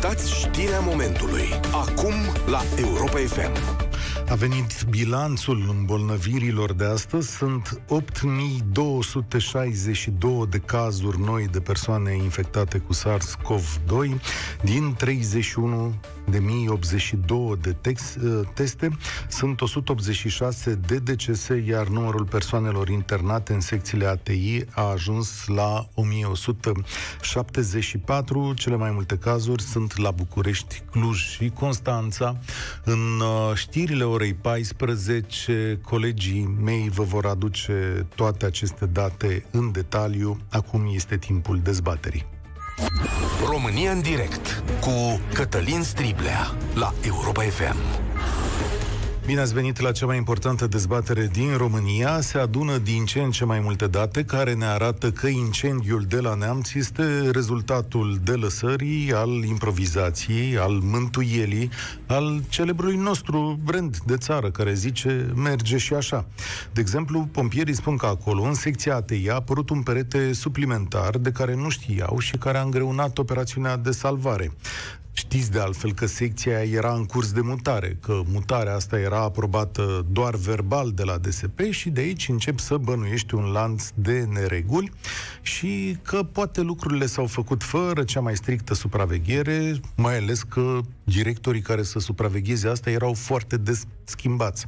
Ascultați știrea momentului. Acum la Europa FM. A venit bilanțul îmbolnăvirilor de astăzi. Sunt 8262 de cazuri noi de persoane infectate cu SARS-CoV-2 din 31 de 1082 de tex, uh, teste, sunt 186 de decese, iar numărul persoanelor internate în secțiile ATI a ajuns la 1174. Cele mai multe cazuri sunt la București, Cluj și Constanța. În uh, știrile orei 14, colegii mei vă vor aduce toate aceste date în detaliu. Acum este timpul dezbaterii. România în direct cu Cătălin Striblea la Europa FM. Bine ați venit la cea mai importantă dezbatere din România. Se adună din ce în ce mai multe date care ne arată că incendiul de la Neamț este rezultatul delăsării, al improvizației, al mântuielii, al celebrului nostru brand de țară care zice merge și așa. De exemplu, pompierii spun că acolo, în secția ATI, a apărut un perete suplimentar de care nu știau și care a îngreunat operațiunea de salvare. Știți de altfel că secția era în curs de mutare, că mutarea asta era aprobată doar verbal de la DSP și de aici încep să bănuiești un lanț de nereguli și că poate lucrurile s-au făcut fără cea mai strictă supraveghere, mai ales că directorii care să supravegheze asta erau foarte des schimbați.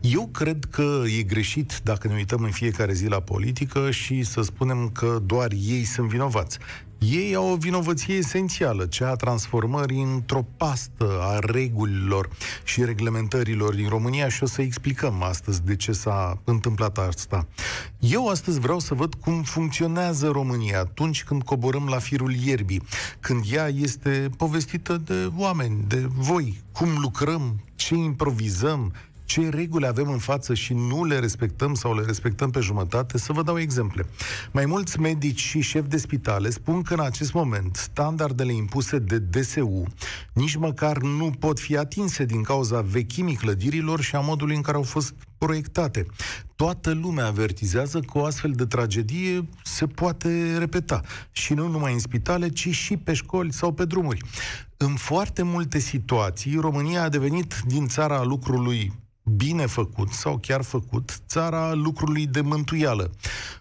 Eu cred că e greșit dacă ne uităm în fiecare zi la politică și să spunem că doar ei sunt vinovați. Ei au o vinovăție esențială, cea a transformării într-o pastă a regulilor și reglementărilor din România și o să explicăm astăzi de ce s-a întâmplat asta. Eu astăzi vreau să văd cum funcționează România atunci când coborâm la firul ierbii, când ea este povestită de oameni, de voi, cum lucrăm, ce improvizăm, ce reguli avem în față și nu le respectăm sau le respectăm pe jumătate, să vă dau exemple. Mai mulți medici și șefi de spitale spun că în acest moment standardele impuse de DSU nici măcar nu pot fi atinse din cauza vechimii clădirilor și a modului în care au fost proiectate. Toată lumea avertizează că o astfel de tragedie se poate repeta. Și nu numai în spitale, ci și pe școli sau pe drumuri. În foarte multe situații, România a devenit din țara lucrului bine făcut sau chiar făcut țara lucrului de mântuială.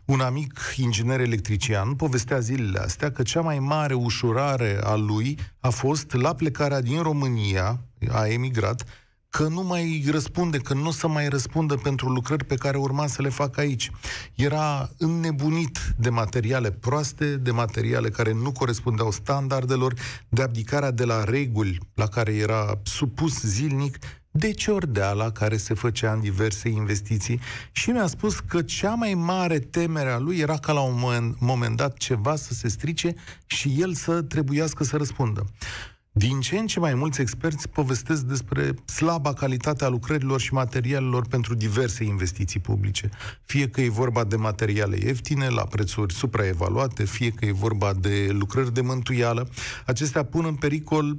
Un amic inginer electrician povestea zilele astea că cea mai mare ușurare a lui a fost la plecarea din România, a emigrat, că nu mai răspunde, că nu o să mai răspundă pentru lucrări pe care urma să le facă aici. Era înnebunit de materiale proaste, de materiale care nu corespundeau standardelor, de abdicarea de la reguli la care era supus zilnic de ciordeala care se făcea în diverse investiții și mi-a spus că cea mai mare temere a lui era ca la un moment, moment dat ceva să se strice și el să trebuiască să răspundă. Din ce în ce mai mulți experți povestesc despre slaba calitate a lucrărilor și materialelor pentru diverse investiții publice. Fie că e vorba de materiale ieftine, la prețuri supraevaluate, fie că e vorba de lucrări de mântuială. Acestea pun în pericol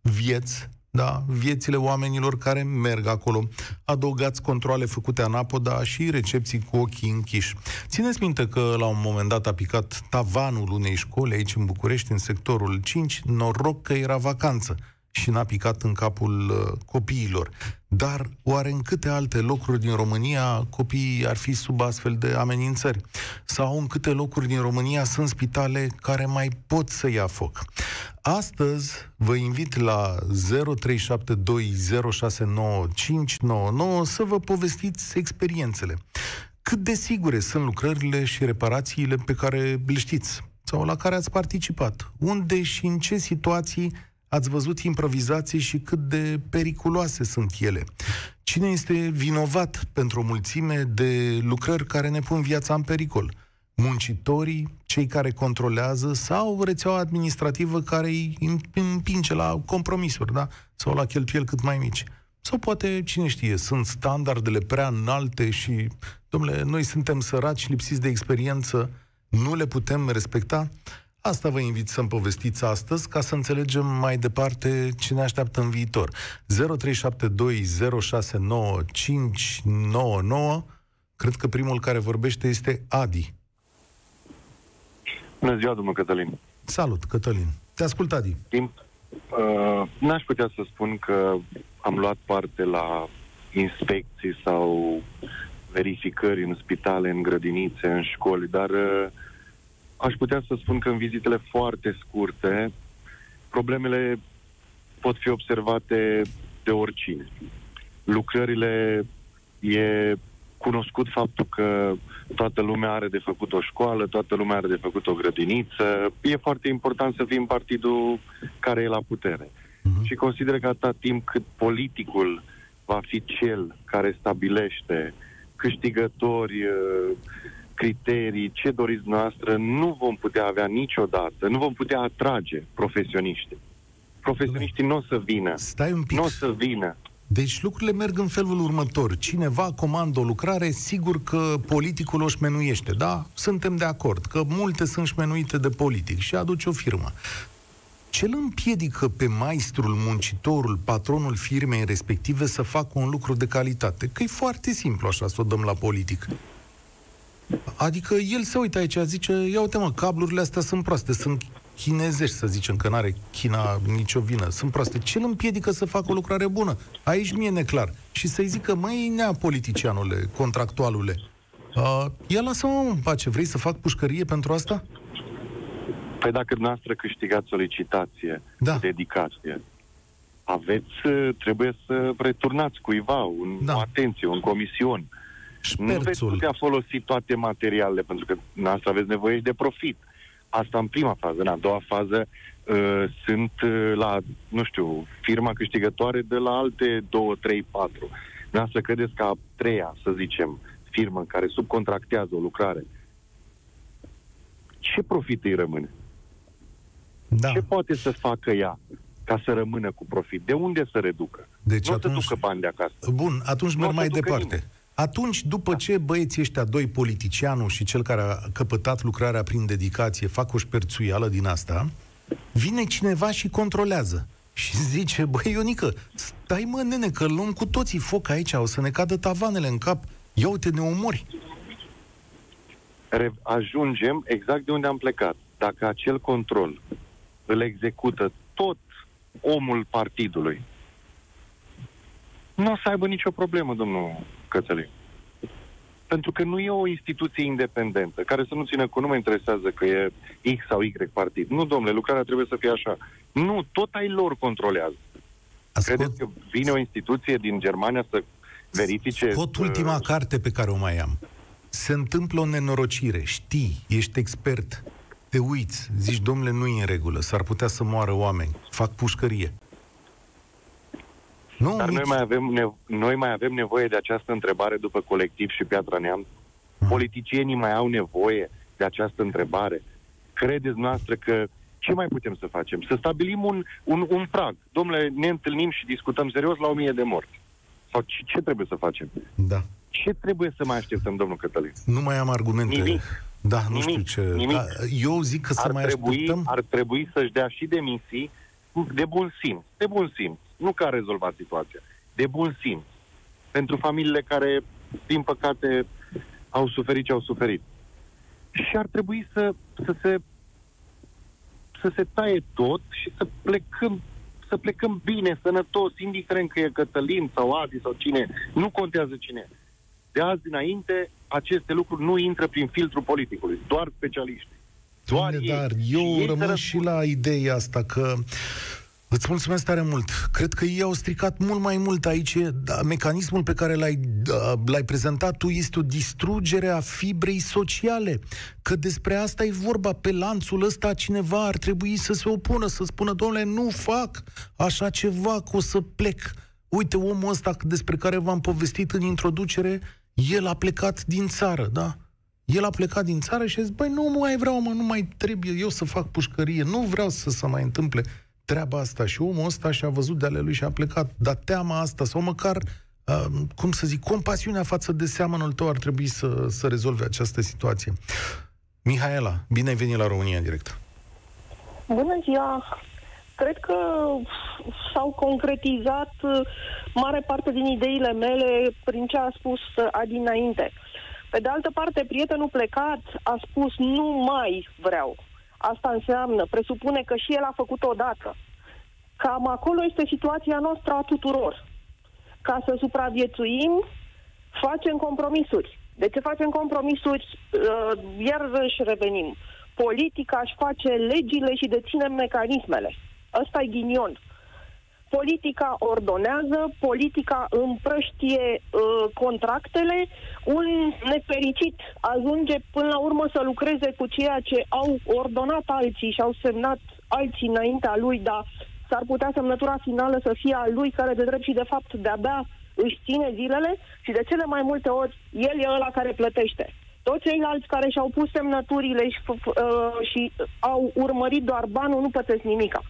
vieți, da, viețile oamenilor care merg acolo. Adăugați controle făcute anapoda și recepții cu ochii închiși. Țineți minte că la un moment dat a picat tavanul unei școli aici în București, în sectorul 5, noroc că era vacanță și n-a picat în capul uh, copiilor. Dar oare în câte alte locuri din România copiii ar fi sub astfel de amenințări? Sau în câte locuri din România sunt spitale care mai pot să ia foc? Astăzi vă invit la 0372069599 să vă povestiți experiențele. Cât de sigure sunt lucrările și reparațiile pe care le știți sau la care ați participat? Unde și în ce situații ați văzut improvizații și cât de periculoase sunt ele. Cine este vinovat pentru o mulțime de lucrări care ne pun viața în pericol? Muncitorii, cei care controlează sau rețeaua administrativă care îi împinge la compromisuri, da? Sau la cheltuieli cât mai mici. Sau poate, cine știe, sunt standardele prea înalte și, domnule, noi suntem săraci, lipsiți de experiență, nu le putem respecta? Asta vă invit să-mi povestiți astăzi ca să înțelegem mai departe ce ne așteaptă în viitor. 0372069599 Cred că primul care vorbește este Adi. Bună ziua, domnul Cătălin. Salut, Cătălin. Te ascult, Adi. Din, Uh, n-aș putea să spun că am luat parte la inspecții sau verificări în spitale, în grădinițe, în școli, dar uh, aș putea să spun că în vizitele foarte scurte, problemele pot fi observate de oricine. Lucrările e cunoscut faptul că toată lumea are de făcut o școală, toată lumea are de făcut o grădiniță. E foarte important să fim partidul care e la putere. Uh-huh. Și consider că atâta timp cât politicul va fi cel care stabilește câștigători, uh, criterii, ce doriți noastră, nu vom putea avea niciodată, nu vom putea atrage profesioniști. Profesioniștii nu o să vină. Stai un pic. Nu o să vină. Deci lucrurile merg în felul următor. Cineva comandă o lucrare, sigur că politicul o șmenuiește, da? Suntem de acord că multe sunt șmenuite de politic și aduce o firmă. Ce îl împiedică pe maestrul, muncitorul, patronul firmei respective să facă un lucru de calitate? Că e foarte simplu așa să o dăm la politic. Adică el se uită aici, zice, ia uite mă, cablurile astea sunt proaste, sunt chinezești, să zicem, că n-are China nicio vină, sunt proaste. Ce îl împiedică să facă o lucrare bună? Aici mie neclar. Și să-i zică, măi, nea politicianule, contractualule, uh, ia lasă-mă în pace, vrei să fac pușcărie pentru asta? Păi dacă dumneavoastră câștigați o licitație, da. dedicație, aveți, trebuie să returnați cuiva un, da. o atenție, un comision. Șperțul. Nu veți putea folosi toate materialele, pentru că dumneavoastră aveți nevoie de profit. Asta în prima fază. În a doua fază uh, sunt uh, la, nu știu, firma câștigătoare de la alte două, trei, patru. Dumneavoastră credeți că a treia, să zicem, firmă în care subcontractează o lucrare, ce profit îi rămâne? Da. Ce poate să facă ea ca să rămână cu profit? De unde să reducă? Deci nu atunci... să ducă bani de acasă. Bun, atunci merg mai departe. Nimeni. Atunci, după da. ce băieții ăștia doi, politicianul și cel care a căpătat lucrarea prin dedicație, fac o șperțuială din asta, vine cineva și controlează. Și zice, băi, Ionică, stai mă, nene, că luăm cu toții foc aici, o să ne cadă tavanele în cap. Ia uite, ne omori. Ajungem exact de unde am plecat. Dacă acel control îl execută tot omul partidului, nu o să aibă nicio problemă, domnul Cățălin. Pentru că nu e o instituție independentă, care să nu țină cu nu mă interesează că e X sau Y partid. Nu, domnule, lucrarea trebuie să fie așa. Nu, tot ai lor controlează. Ascult... Credeți că vine o instituție din Germania să verifice... Scot ultima uh... carte pe care o mai am. Se întâmplă o nenorocire, știi, ești expert, te uiți, zici, domnule, nu e în regulă, s-ar putea să moară oameni, fac pușcărie. Nu, Dar nici... noi, mai avem nevo- noi mai avem nevoie de această întrebare după colectiv și Piatra Neamț. Hmm. Politicienii mai au nevoie de această întrebare. Credeți noastră că ce mai putem să facem? Să stabilim un, un, un prag. Domnule, ne întâlnim și discutăm serios la o mie de morți. Sau ce, ce trebuie să facem? Da. Ce trebuie să mai așteptăm, domnul Cătălin? Nu mai am argumente. Nimic. Da, nu nimic, știu ce... Nimic. Da, eu zic că ar să mai trebui, așteptăm... Ar trebui să-și dea și demisii de bun simț. De bun simț nu că a rezolvat situația, de bun simț. Pentru familiile care, din păcate, au suferit ce au suferit. Și ar trebui să, să se să se taie tot și să plecăm să plecăm bine, sănătos, indiferent că e Cătălin sau Adi sau cine, nu contează cine. De azi înainte, aceste lucruri nu intră prin filtrul politicului, doar specialiști. Doar Doamne, ei. dar eu rămân și la ideea asta că Îți mulțumesc tare mult. Cred că ei au stricat mult mai mult aici. Da, mecanismul pe care l-ai, da, l-ai prezentat tu este o distrugere a fibrei sociale. Că despre asta e vorba. Pe lanțul ăsta cineva ar trebui să se opună, să spună, domnule, nu fac așa ceva, că o să plec. Uite, omul ăsta despre care v-am povestit în introducere, el a plecat din țară, da? El a plecat din țară și a zis, băi, nu mai vreau, mă, nu mai trebuie eu să fac pușcărie, nu vreau să se mai întâmple treaba asta și omul ăsta și-a văzut de ale lui și a plecat. Dar teama asta, sau măcar, uh, cum să zic, compasiunea față de seamănul tău ar trebui să, să rezolve această situație. Mihaela, bine ai venit la România în direct. Bună ziua! Cred că s-au concretizat uh, mare parte din ideile mele prin ce a spus uh, Adi înainte. Pe de altă parte, prietenul plecat a spus nu mai vreau. Asta înseamnă, presupune că și el a făcut odată. Cam acolo este situația noastră a tuturor. Ca să supraviețuim, facem compromisuri. De ce facem compromisuri? Uh, iar își revenim. Politica își face legile și deține mecanismele. Ăsta e ghinion. Politica ordonează, politica împrăștie uh, contractele, un nefericit ajunge până la urmă să lucreze cu ceea ce au ordonat alții și au semnat alții înaintea lui, dar s-ar putea semnătura finală să fie a lui, care de drept și de fapt de-abia își ține zilele și de cele mai multe ori el e ăla care plătește. Toți ceilalți care și-au pus semnăturile și, uh, și au urmărit doar banul nu pățesc nimica.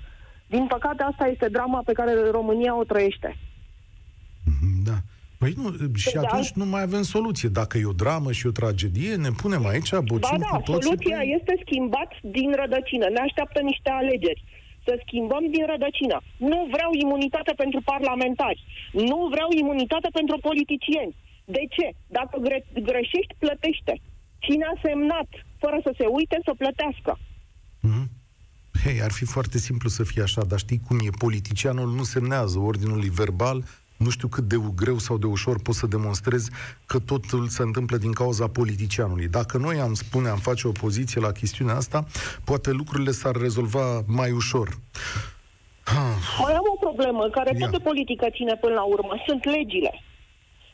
Din păcate, asta este drama pe care România o trăiește. Mhm, da. Păi nu, și Pe atunci de nu mai avem soluție. Dacă e o dramă și o tragedie, ne punem aici, bocim Ba da, cu toții. soluția pe- este schimbat din rădăcină. Ne așteaptă niște alegeri. Să schimbăm din rădăcină. Nu vreau imunitate pentru parlamentari. Nu vreau imunitate pentru politicieni. De ce? Dacă gre- greșești, plătește. Cine a semnat fără să se uite, să plătească. Mhm. Hei, ar fi foarte simplu să fie așa, dar știi cum e? Politicianul nu semnează ordinul verbal, nu știu cât de greu sau de ușor poți să demonstrezi că totul se întâmplă din cauza politicianului. Dacă noi am spune, am face o poziție la chestiunea asta, poate lucrurile s-ar rezolva mai ușor. Mai am o problemă care Ia. tot de politică ține până la urmă. Sunt legile.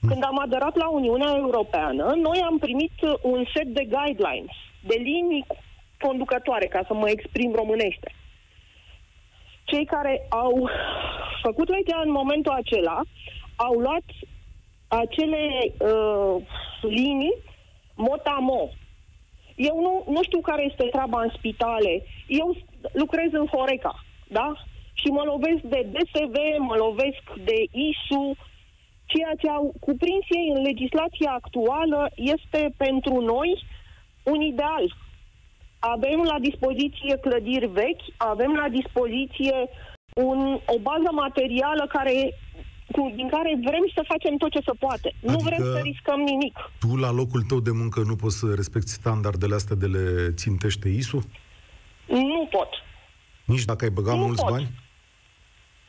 Când am aderat la Uniunea Europeană, noi am primit uh, un set de guidelines, de linii conducătoare, ca să mă exprim românește. Cei care au făcut legea în momentul acela au luat acele uh, linii motamo. Eu nu, nu știu care este treaba în spitale. Eu s- lucrez în Horeca, da? Și mă lovesc de DSV, mă lovesc de ISU. Ceea ce au cuprins ei în legislația actuală este pentru noi un ideal. Avem la dispoziție clădiri vechi, avem la dispoziție un, o bază materială care, cu, din care vrem să facem tot ce se poate. Nu Adică- vrem să riscăm nimic. Tu, la locul tău de muncă, nu poți să respecti standardele astea de le țintește ISU? Nu pot. Nici dacă ai băga Nu mulți pot. bani?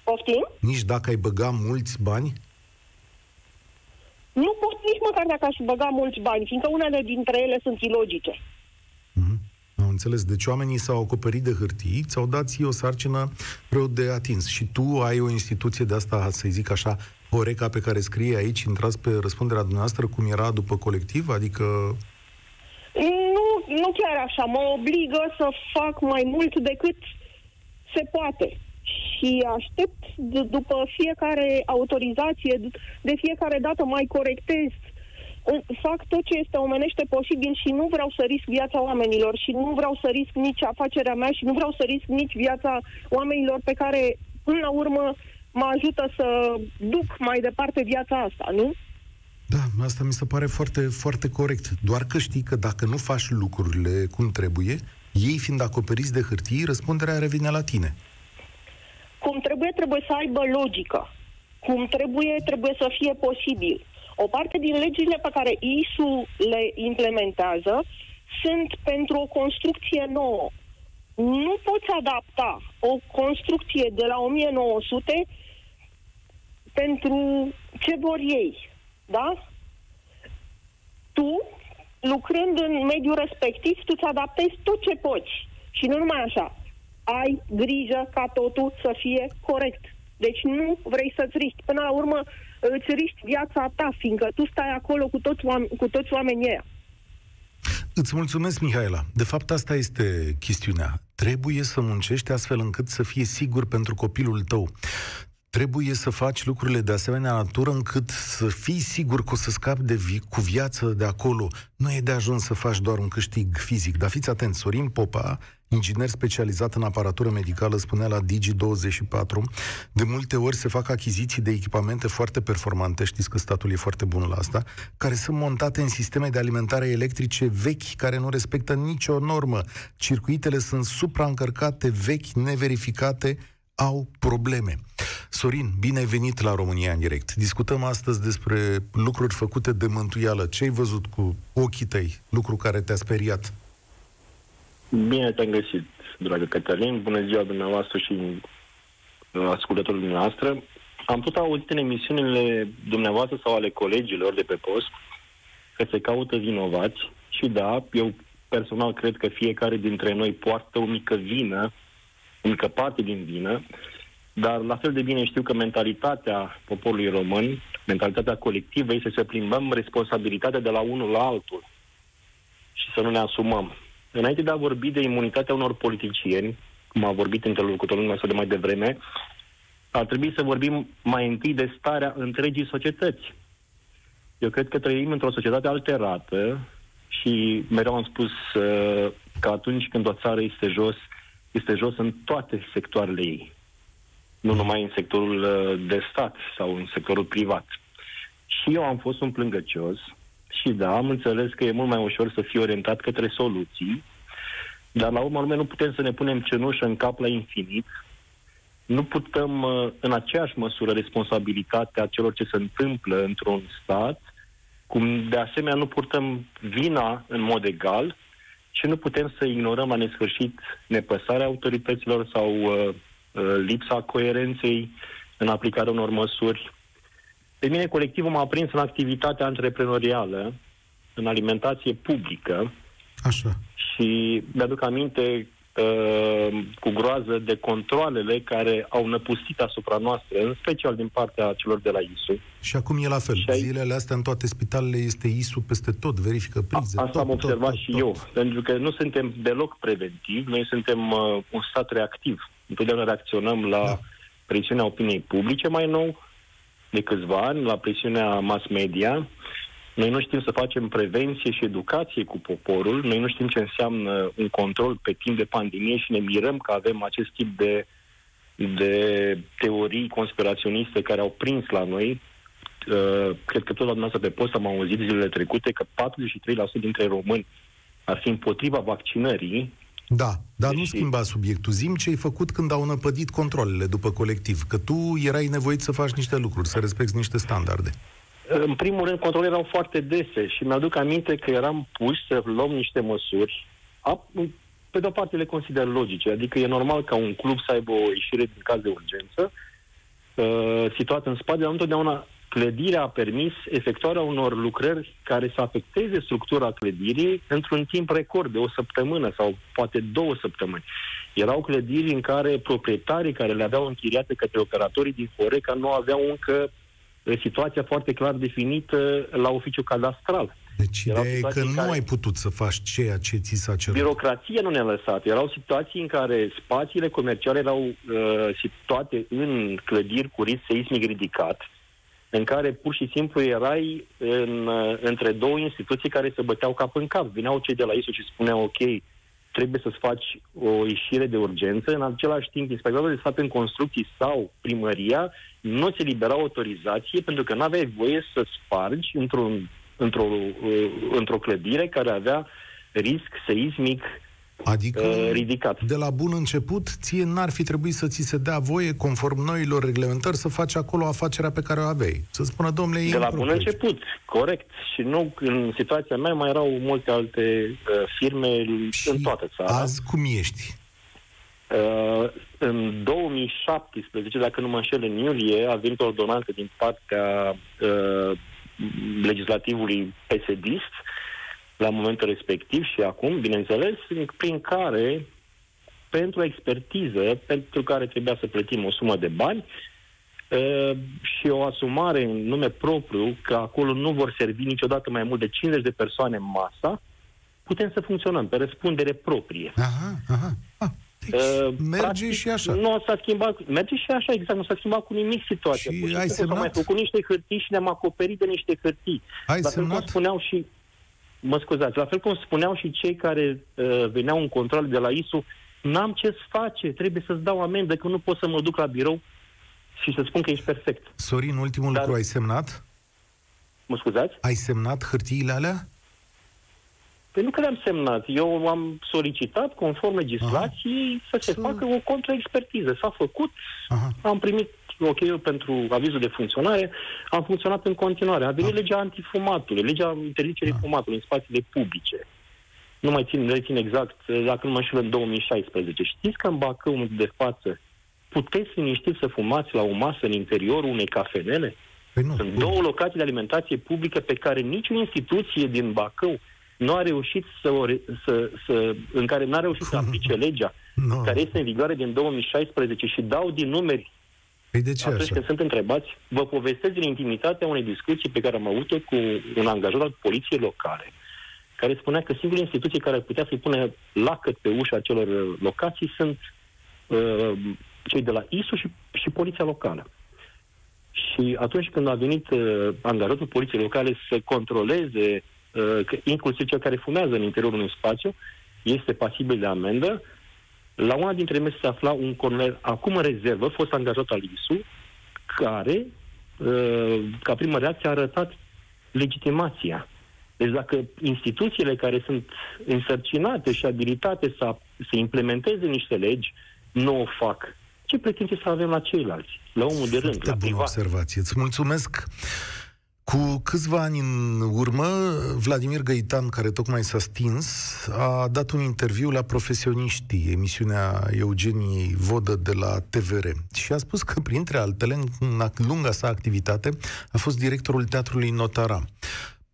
Poftim? Nici dacă ai băga mulți bani? Nu pot nici măcar dacă aș băga mulți bani, fiindcă unele dintre ele sunt ilogice. Mhm. Am înțeles. Deci oamenii s-au acoperit de hârtii, ți-au dat ție o sarcină greu de atins. Și tu ai o instituție de asta, să zic așa, Horeca pe care scrie aici, intrați pe răspunderea dumneavoastră cum era după colectiv? Adică Nu, nu chiar așa. Mă obligă să fac mai mult decât se poate. Și aștept d- după fiecare autorizație, d- de fiecare dată mai corectez. În- Fac tot ce este omenește posibil și nu vreau să risc viața oamenilor și nu vreau să risc nici afacerea mea și nu vreau să risc nici viața oamenilor pe care, până la urmă, mă ajută să duc mai departe viața asta, nu? Da, asta mi se pare foarte, foarte corect. Doar că știi că dacă nu faci lucrurile cum trebuie, ei fiind acoperiți de hârtii, răspunderea revine la tine. cum trebuie, trebuie să aibă logică. Cum trebuie, trebuie să fie posibil. O parte din legile pe care ISU le implementează sunt pentru o construcție nouă. Nu poți adapta o construcție de la 1900 pentru ce vor ei. Da? Tu, lucrând în mediul respectiv, tu îți adaptezi tot ce poți. Și nu numai așa. Ai grijă ca totul să fie corect. Deci nu vrei să-ți riști. Până la urmă îți riști viața ta, fiindcă tu stai acolo cu toți, oam- cu toți oamenii ăia. Îți mulțumesc, Mihaela. De fapt, asta este chestiunea. Trebuie să muncești astfel încât să fie sigur pentru copilul tău. Trebuie să faci lucrurile de asemenea natură încât să fii sigur că o să scapi de vi- cu viață de acolo. Nu e de ajuns să faci doar un câștig fizic. Dar fiți atenți, Sorin Popa, inginer specializat în aparatură medicală, spunea la Digi24, de multe ori se fac achiziții de echipamente foarte performante, știți că statul e foarte bun la asta, care sunt montate în sisteme de alimentare electrice vechi, care nu respectă nicio normă. Circuitele sunt supraîncărcate, vechi, neverificate, au probleme. Sorin, bine ai venit la România în direct. Discutăm astăzi despre lucruri făcute de mântuială. Ce ai văzut cu ochii tăi? Lucru care te-a speriat? Bine te-am găsit, dragă Cătălin. Bună ziua dumneavoastră și uh, ascultătorului noastră. Am tot auzit în emisiunile dumneavoastră sau ale colegilor de pe post că se caută vinovați și da, eu personal cred că fiecare dintre noi poartă o mică vină, o mică parte din vină, dar la fel de bine știu că mentalitatea poporului român, mentalitatea colectivă este să plimbăm responsabilitatea de la unul la altul și să nu ne asumăm. Înainte de a vorbi de imunitatea unor politicieni, cum a vorbit interlocutorul nostru de mai devreme, ar trebui să vorbim mai întâi de starea întregii societăți. Eu cred că trăim într-o societate alterată și mereu am spus uh, că atunci când o țară este jos, este jos în toate sectoarele ei. Nu numai în sectorul uh, de stat sau în sectorul privat. Și eu am fost un plângăcios și da, am înțeles că e mult mai ușor să fii orientat către soluții, dar la urmă nu putem să ne punem cenușă în cap la infinit nu putem uh, în aceeași măsură responsabilitatea celor ce se întâmplă într-un stat, cum de asemenea nu purtăm vina în mod egal și nu putem să ignorăm la nesfârșit nepăsarea autorităților sau uh, uh, lipsa coerenței în aplicarea unor măsuri. Pe mine colectivul m-a prins în activitatea antreprenorială, în alimentație publică. Așa. Și mi-aduc aminte Uh, cu groază de controlele care au năpustit asupra noastră, în special din partea celor de la ISU. Și acum e la fel. Și Zilele astea în toate spitalele este ISU peste tot, verifică prize. A, asta tot, am observat tot, și tot, eu, tot. pentru că nu suntem deloc preventivi, noi suntem uh, un stat reactiv. Întotdeauna reacționăm la da. presiunea opiniei publice mai nou de câțiva ani, la presiunea mass media, noi nu știm să facem prevenție și educație cu poporul, noi nu știm ce înseamnă un control pe timp de pandemie și ne mirăm că avem acest tip de, de teorii conspiraționiste care au prins la noi. Uh, cred că tot la dumneavoastră pe post am auzit zilele trecute că 43% dintre români ar fi împotriva vaccinării, da, dar Deși... nu schimba subiectul. Zim ce ai făcut când au năpădit controlele după colectiv, că tu erai nevoit să faci niște lucruri, să respecti niște standarde. În primul rând, controlele erau foarte dese și mi-aduc aminte că eram puși să luăm niște măsuri. Pe de-o parte le consider logice, adică e normal ca un club să aibă o ieșire din caz de urgență, uh, situat în spate, dar întotdeauna clădirea a permis efectuarea unor lucrări care să afecteze structura clădirii într-un timp record de o săptămână sau poate două săptămâni. Erau clădiri în care proprietarii care le aveau închiriate către operatorii din Foreca nu aveau încă situația foarte clar definită la oficiul cadastral. Deci ideea e că nu care... ai putut să faci ceea ce ți s-a cerut. Birocrația nu ne-a lăsat. Erau situații în care spațiile comerciale erau uh, situate în clădiri cu risc seismic ridicat, în care pur și simplu erai în, uh, între două instituții care se băteau cap în cap. Vineau cei de la ISU și spuneau, ok, trebuie să-ți faci o ieșire de urgență. În același timp, inspectorul de stat în construcții sau primăria nu ți libera autorizație pentru că nu aveai voie să spargi într-un, într-o, uh, într-o clădire care avea risc seismic Adică, uh, ridicat. de la bun început, ție n-ar fi trebuit să ți se dea voie, conform noilor reglementări, să faci acolo afacerea pe care o aveai. Să spună, domnule, De la bun început, corect. Și nu, în situația mea, mai erau multe alte uh, firme și în toată țara. azi cum ești? Uh, în 2017, dacă nu mă înșel, în iulie, a venit o ordonanță din partea uh, legislativului PSD-ist, la momentul respectiv și acum, bineînțeles, prin care, pentru expertiză, pentru care trebuia să plătim o sumă de bani uh, și o asumare în nume propriu, că acolo nu vor servi niciodată mai mult de 50 de persoane în masa, putem să funcționăm pe răspundere proprie. Aha, aha. Ah, deci uh, merge practic, și așa. Nu s-a schimbat, merge și așa, exact, nu s-a schimbat cu nimic situația. Și ai semnat? mai făcut niște hârtii și ne-am acoperit de niște hârtii. Ai La semnat? Cum spuneau și Mă scuzați, la fel cum spuneau și cei care uh, veneau în control de la ISU, n-am ce să face, trebuie să-ți dau amendă, că nu pot să mă duc la birou și să spun că ești perfect. Sorin, ultimul Dar- lucru, ai semnat? Mă scuzați? Ai semnat hârtiile alea? Păi nu că le-am semnat. Eu am solicitat, conform legislației, să se Să- facă o contraexpertiză. S-a făcut, Aha. am primit ok pentru avizul de funcționare, am funcționat în continuare. A venit Ah. legea antifumatului, legea interzicerii Ah. fumatului în spațiile publice. Nu mai țin, rețin exact, dacă nu mă înșel, în 2016. Știți că în Bacău de față puteți liniștiți să fumați la o masă în interiorul unei cafenele? Păi nu, Sunt bun. două locații de alimentație publică pe care niciun instituție din Bacău nu a reușit să, o re- să, să în care n-a reușit să aplice legea, Nu. care este în vigoare din 2016 și dau din numeri Păi de ce atunci așa? când sunt întrebați, vă povestesc din intimitatea unei discuții pe care am avut-o cu un angajat al poliției locale, care spunea că singurele instituții care ar putea să-i pune lacăt pe ușa acelor uh, locații sunt uh, cei de la ISU și, și poliția locală. Și atunci când a venit uh, angajatul poliției locale să controleze, uh, că inclusiv cel care fumează în interiorul unui spațiu, este pasibil de amendă, la una dintre mese se afla un colonel, acum în rezervă, fost angajat al ISU, care, uh, ca primă reacție, a arătat legitimația. Deci dacă instituțiile care sunt însărcinate și abilitate să, să implementeze niște legi nu o fac, ce pretenție să avem la ceilalți, la omul de rând, Foarte la bună privat? observație. Îți mulțumesc. Cu câțiva ani în urmă, Vladimir Găitan, care tocmai s-a stins, a dat un interviu la Profesioniștii, emisiunea Eugeniei Vodă de la TVR. Și a spus că, printre altele, în lunga sa activitate, a fost directorul Teatrului Notara.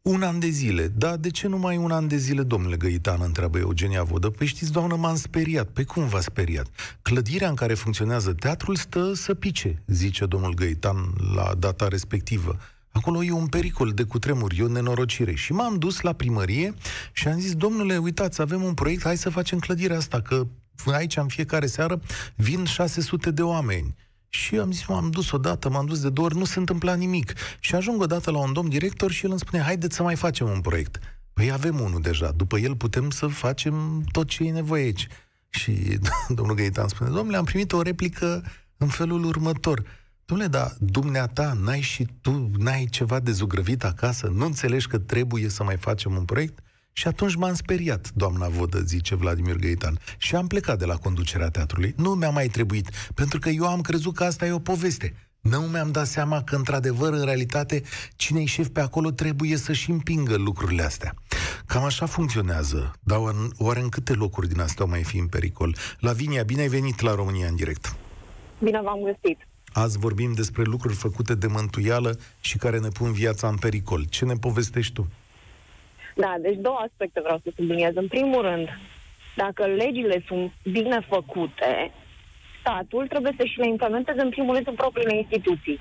Un an de zile. Da, de ce numai un an de zile, domnule Găitan, întreabă Eugenia Vodă? Păi știți, doamnă, m-am speriat. Păi cum v-a speriat? Clădirea în care funcționează teatrul stă să pice, zice domnul Găitan la data respectivă. Acolo e un pericol de cutremur, e o nenorocire. Și m-am dus la primărie și am zis, domnule, uitați, avem un proiect, hai să facem clădirea asta, că aici în fiecare seară vin 600 de oameni. Și am zis, m-am dus odată, m-am dus de două ori, nu se întâmpla nimic. Și ajung odată la un domn director și el îmi spune, haideți să mai facem un proiect. Păi avem unul deja, după el putem să facem tot ce e nevoie aici. Și domnul Găitan spune, domnule, am primit o replică în felul următor. Domnule, dar dumneata, n-ai și tu, n-ai ceva de zugrăvit acasă? Nu înțelegi că trebuie să mai facem un proiect? Și atunci m-am speriat, doamna Vodă, zice Vladimir Găitan. Și am plecat de la conducerea teatrului. Nu mi-a mai trebuit, pentru că eu am crezut că asta e o poveste. Nu mi-am dat seama că, într-adevăr, în realitate, cine-i șef pe acolo trebuie să-și împingă lucrurile astea. Cam așa funcționează. Dar oare- oare în câte locuri din astea o mai fi în pericol? Lavinia, bine ai venit la România în direct. Bine v-am găsit. Azi vorbim despre lucruri făcute de mântuială și care ne pun viața în pericol. Ce ne povestești tu? Da, deci două aspecte vreau să subliniez. În primul rând, dacă legile sunt bine făcute, statul trebuie să și le implementeze în primul rând în propriile instituții.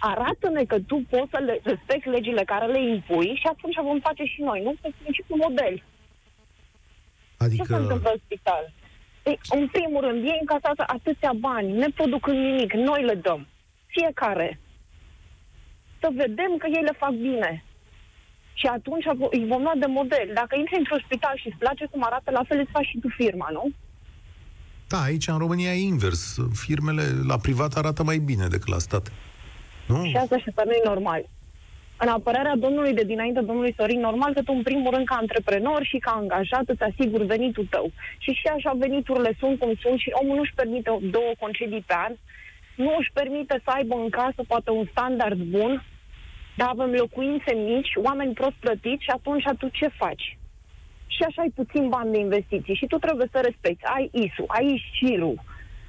Arată-ne că tu poți să le respecti legile care le impui și atunci vom face și noi, nu? Pe principiul model. Ce se Adică, întâmplă în spital? Ei, în primul rând, ei încasează atâția bani, ne producând nimic, noi le dăm. Fiecare. Să vedem că ei le fac bine. Și atunci vo- îi vom lua de model. Dacă intri într-un spital și îți place cum arată, la fel îți faci și tu firma, nu? da, aici în România e invers. Firmele la privat arată mai bine decât la stat. Nu? Și asta și asta nu e normal. În apărarea domnului de dinainte, domnului Sorin, normal că tu, în primul rând, ca antreprenor și ca angajat, îți asiguri venitul tău. Și și așa veniturile sunt cum sunt și omul nu-și permite două concedii pe an, nu își permite să aibă în casă poate un standard bun, dar avem locuințe mici, oameni prost plătiți și atunci tu ce faci? Și așa ai puțin bani de investiții și tu trebuie să respecti. Ai ISU, ai șiru,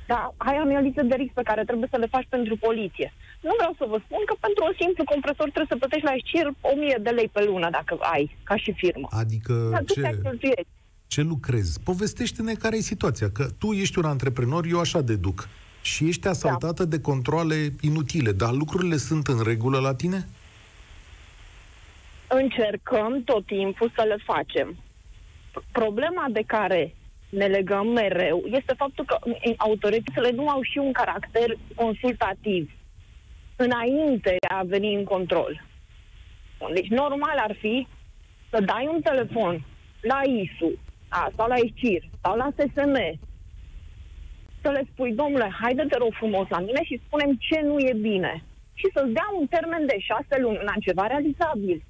da, ai analize de risc pe care trebuie să le faci pentru poliție. Nu vreau să vă spun că pentru un simplu compresor trebuie să plătești la șir 1000 de lei pe lună dacă ai, ca și firmă. Adică Dar tu te ce, cheltuieli. ce lucrezi? Povestește-ne care e situația. Că tu ești un antreprenor, eu așa deduc. Și ești asaltată de controle inutile, dar lucrurile sunt în regulă la tine? Încercăm tot timpul să le facem. Problema de care ne legăm mereu este faptul că autoritățile nu au și un caracter consultativ înainte de a veni în control. Deci normal ar fi să dai un telefon la ISU a, sau la ICIR sau la SSM să le spui, domnule, haide te rog frumos la mine și spunem ce nu e bine. Și să-ți dea un termen de șase luni la ceva realizabil.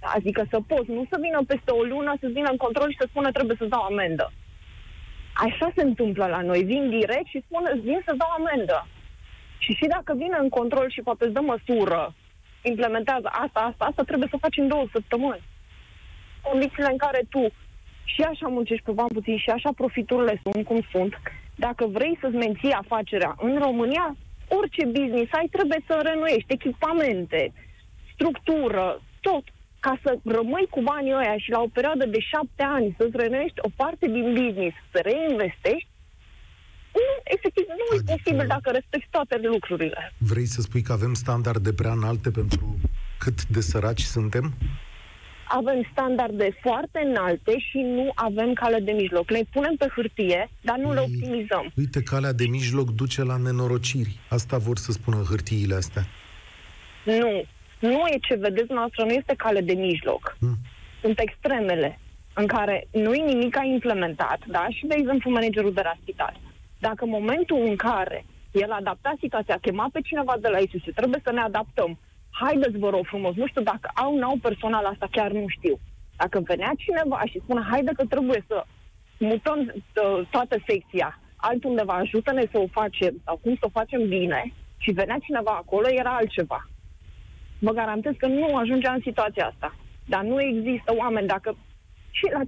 Adică să poți, nu să vină peste o lună, să vină în control și să spună trebuie să dau amendă. Așa se întâmplă la noi. Vin direct și spun, vin să dau amendă. Și și dacă vine în control și poate îți dă măsură, implementează asta, asta, asta, trebuie să faci în două săptămâni. Condițiile în care tu și așa muncești pe bani puțin și așa profiturile sunt cum sunt, Dacă vrei să-ți menții afacerea în România, orice business ai trebuie să renuiești echipamente, structură, tot. Ca să rămâi cu banii ăia și la o perioadă de șapte ani să-ți renuiești o parte din business, să reinvestești, nu, efectiv, nu adică... e posibil dacă respecti toate lucrurile. Vrei să spui că avem standarde prea înalte pentru cât de săraci suntem? avem standarde foarte înalte și nu avem cale de mijloc. Le punem pe hârtie, dar nu Ei, le optimizăm. Uite, calea de mijloc duce la nenorociri. Asta vor să spună hârtiile astea. Nu. Nu e ce vedeți noastră, nu este cale de mijloc. Hmm. Sunt extremele în care nu e nimic a implementat, da? Și, de exemplu, managerul de la spital. Dacă în momentul în care el adapta situația, a chemat pe cineva de la ISUS, trebuie să ne adaptăm haideți, vă rog frumos, nu știu dacă au, n-au personal asta, chiar nu știu. Dacă venea cineva și spune, haide că trebuie să mutăm uh, toată secția altundeva, ajută-ne să o facem sau cum să o facem bine și venea cineva acolo, era altceva. Vă garantez că nu ajungea în situația asta. Dar nu există oameni, dacă și la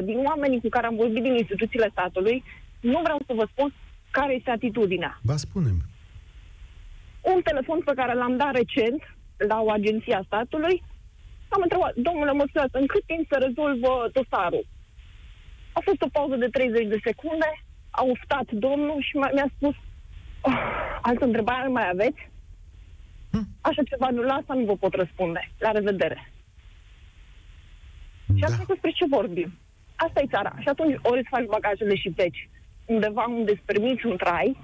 50% din oamenii cu care am vorbit din instituțiile statului, nu vreau să vă spun care este atitudinea. Ba spunem un telefon pe care l-am dat recent la o agenție a statului, am întrebat, domnule, mă scuzați, în cât timp se rezolvă dosarul? A fost o pauză de 30 de secunde, a uftat domnul și mi-a spus, oh, altă întrebare mai aveți? Hm? Așa ceva, nu, la asta nu vă pot răspunde. La revedere. Da. Și atunci despre ce vorbim? Asta e țara. Și atunci ori îți faci bagajele și pleci undeva unde îți permiți un trai,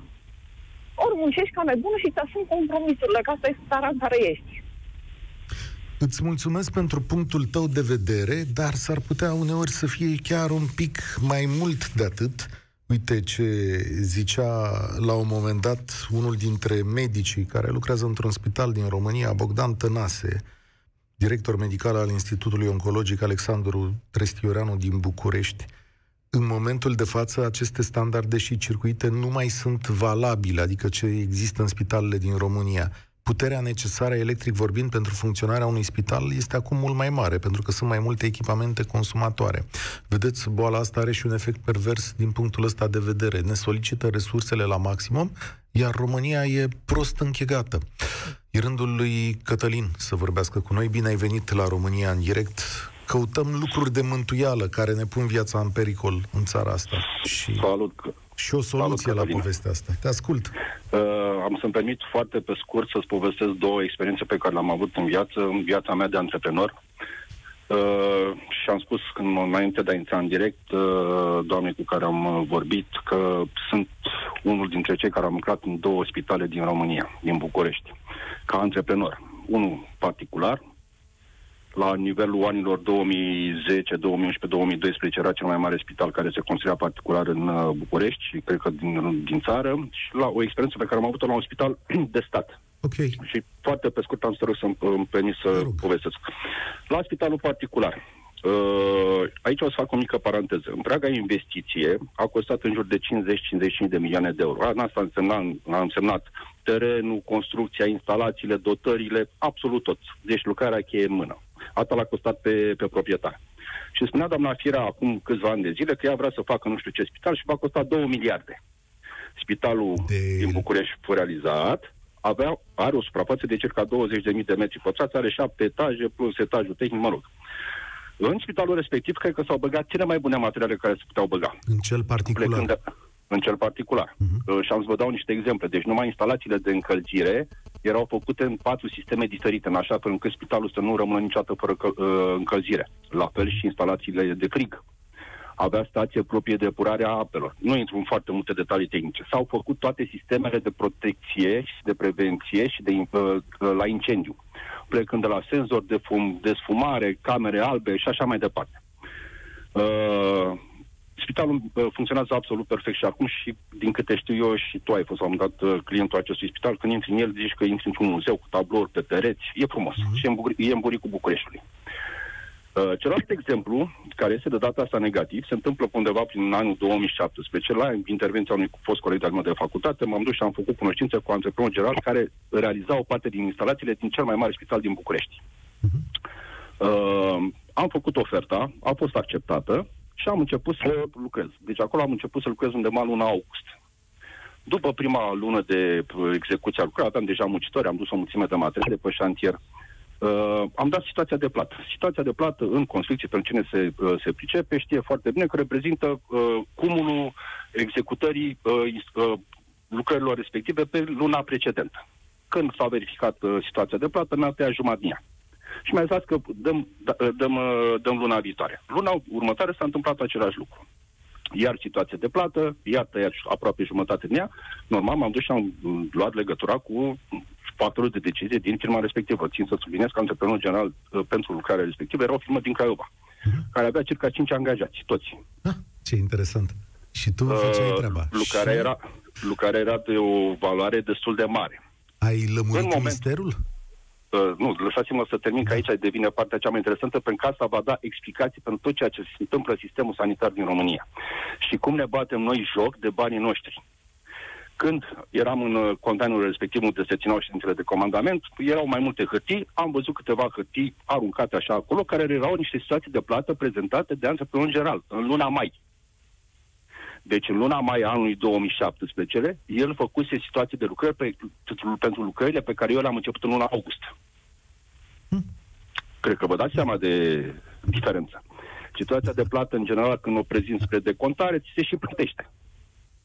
ori muncești ca nebună și ți asumi compromisurile, că asta este țara în care ești. Îți mulțumesc pentru punctul tău de vedere, dar s-ar putea uneori să fie chiar un pic mai mult de atât. Uite ce zicea la un moment dat unul dintre medicii care lucrează într-un spital din România, Bogdan Tănase, director medical al Institutului Oncologic Alexandru Trestioreanu din București în momentul de față aceste standarde și circuite nu mai sunt valabile, adică ce există în spitalele din România. Puterea necesară, electric vorbind, pentru funcționarea unui spital este acum mult mai mare, pentru că sunt mai multe echipamente consumatoare. Vedeți, boala asta are și un efect pervers din punctul ăsta de vedere. Ne solicită resursele la maximum, iar România e prost închegată. E rândul lui Cătălin să vorbească cu noi. Bine ai venit la România în direct căutăm lucruri de mântuială care ne pun viața în pericol în țara asta. Și, Salut! Și o soluție Salut, la povestea asta. Te ascult. Uh, am să-mi permit foarte pe scurt să-ți povestesc două experiențe pe care le-am avut în viață, în viața mea de antreprenor. Uh, și am spus când, înainte de a intra în direct, uh, doamnei cu care am vorbit, că sunt unul dintre cei care am lucrat în două spitale din România, din București, ca antreprenor. Unul particular, la nivelul anilor 2010, 2011, 2012 era cel mai mare spital care se construia particular în uh, București și cred că din, din țară și la o experiență pe care am avut-o la un spital de stat. Ok. Și foarte pe scurt am să rog să îmi permis să povestesc. La spitalul particular, Uh, aici o să fac o mică paranteză. Întreaga investiție a costat în jur de 50-55 de milioane de euro. Asta a însemnat, a însemnat terenul, construcția, instalațiile, dotările, absolut tot. Deci lucrarea cheie în mână. Asta l-a costat pe, pe proprietar. Și spunea doamna Fira acum câțiva ani de zile că ea vrea să facă nu știu ce spital și va costa 2 miliarde. Spitalul de... din București realizat avea, are o suprafață de circa 20.000 de metri pătrați, are șapte etaje plus etajul tehnic, mă rog. În spitalul respectiv, cred că s-au băgat cele mai bune materiale care se puteau băga. În cel particular? De, în cel particular. Uh-huh. Și am să vă dau niște exemple. Deci numai instalațiile de încălzire erau făcute în patru sisteme diferite, în așa fel încât spitalul să nu rămână niciodată fără că, uh, încălzire. La fel și instalațiile de frig. Avea stație proprie de epurare a apelor. Nu intru în foarte multe detalii tehnice. S-au făcut toate sistemele de protecție și de prevenție și de, uh, la incendiu plecând de la senzor de, fum, de sfumare, camere albe și așa mai departe. Uh, spitalul uh, funcționează absolut perfect și acum și din câte știu eu și tu ai fost la un dat uh, clientul acestui spital, când intri în el zici că intri într-un muzeu cu tablouri pe pereți, e frumos uh-huh. și e în, Bugri- e în Buricul Bucureștiului. Uh, celălalt exemplu, care este de data asta negativ, se întâmplă undeva prin anul 2017. La intervenția unui fost coleg de de facultate, m-am dus și am făcut cunoștință cu antreprenorul general care realiza o parte din instalațiile din cel mai mare spital din București. Uh-huh. Uh, am făcut oferta, a fost acceptată și am început să lucrez. Deci acolo am început să lucrez undeva luna august. După prima lună de uh, execuție a lucrării, aveam deja muncitori, am dus o mulțime de materiale pe șantier. Uh, am dat situația de plată. Situația de plată în construcție, pentru cine se, uh, se pricepe, știe foarte bine că reprezintă uh, cumulul executării uh, uh, lucrărilor respective pe luna precedentă. Când s-a verificat uh, situația de plată, mi-a tăiat jumătate din ea. Și mi-a zis că dăm, da, uh, dăm, uh, dăm luna viitoare. Luna următoare s-a întâmplat același lucru iar situație de plată, iar tăiat aproape jumătate din ea, normal m-am dus și am luat legătura cu factorul de decizie din firma respectivă. Țin să subliniez că antreprenorul general uh, pentru lucrarea respectivă era o firmă din Craiova, uh-huh. care avea circa 5 angajați, toți. Ah, ce interesant. Și tu uh, făceai treaba. Lucrarea, și... era, lucrarea era de o valoare destul de mare. Ai lămurit în ministerul? Moment, Uh, nu, lăsați-mă să termin, că aici devine partea cea mai interesantă, pentru că asta va da explicații pentru tot ceea ce se întâmplă în sistemul sanitar din România. Și cum ne batem noi joc de banii noștri. Când eram în uh, containerul respectiv unde se țineau ședințele de comandament, erau mai multe hârtii, am văzut câteva hârtii aruncate așa acolo, care erau niște situații de plată prezentate de antreprenor general, în luna mai. Deci în luna mai anului 2017, el făcuse situații de lucrări pe, pentru lucrările pe care eu le-am început în luna august. Hmm. Cred că vă dați seama de diferență. Situația de plată, în general, când o prezinți spre decontare, ți se și plătește.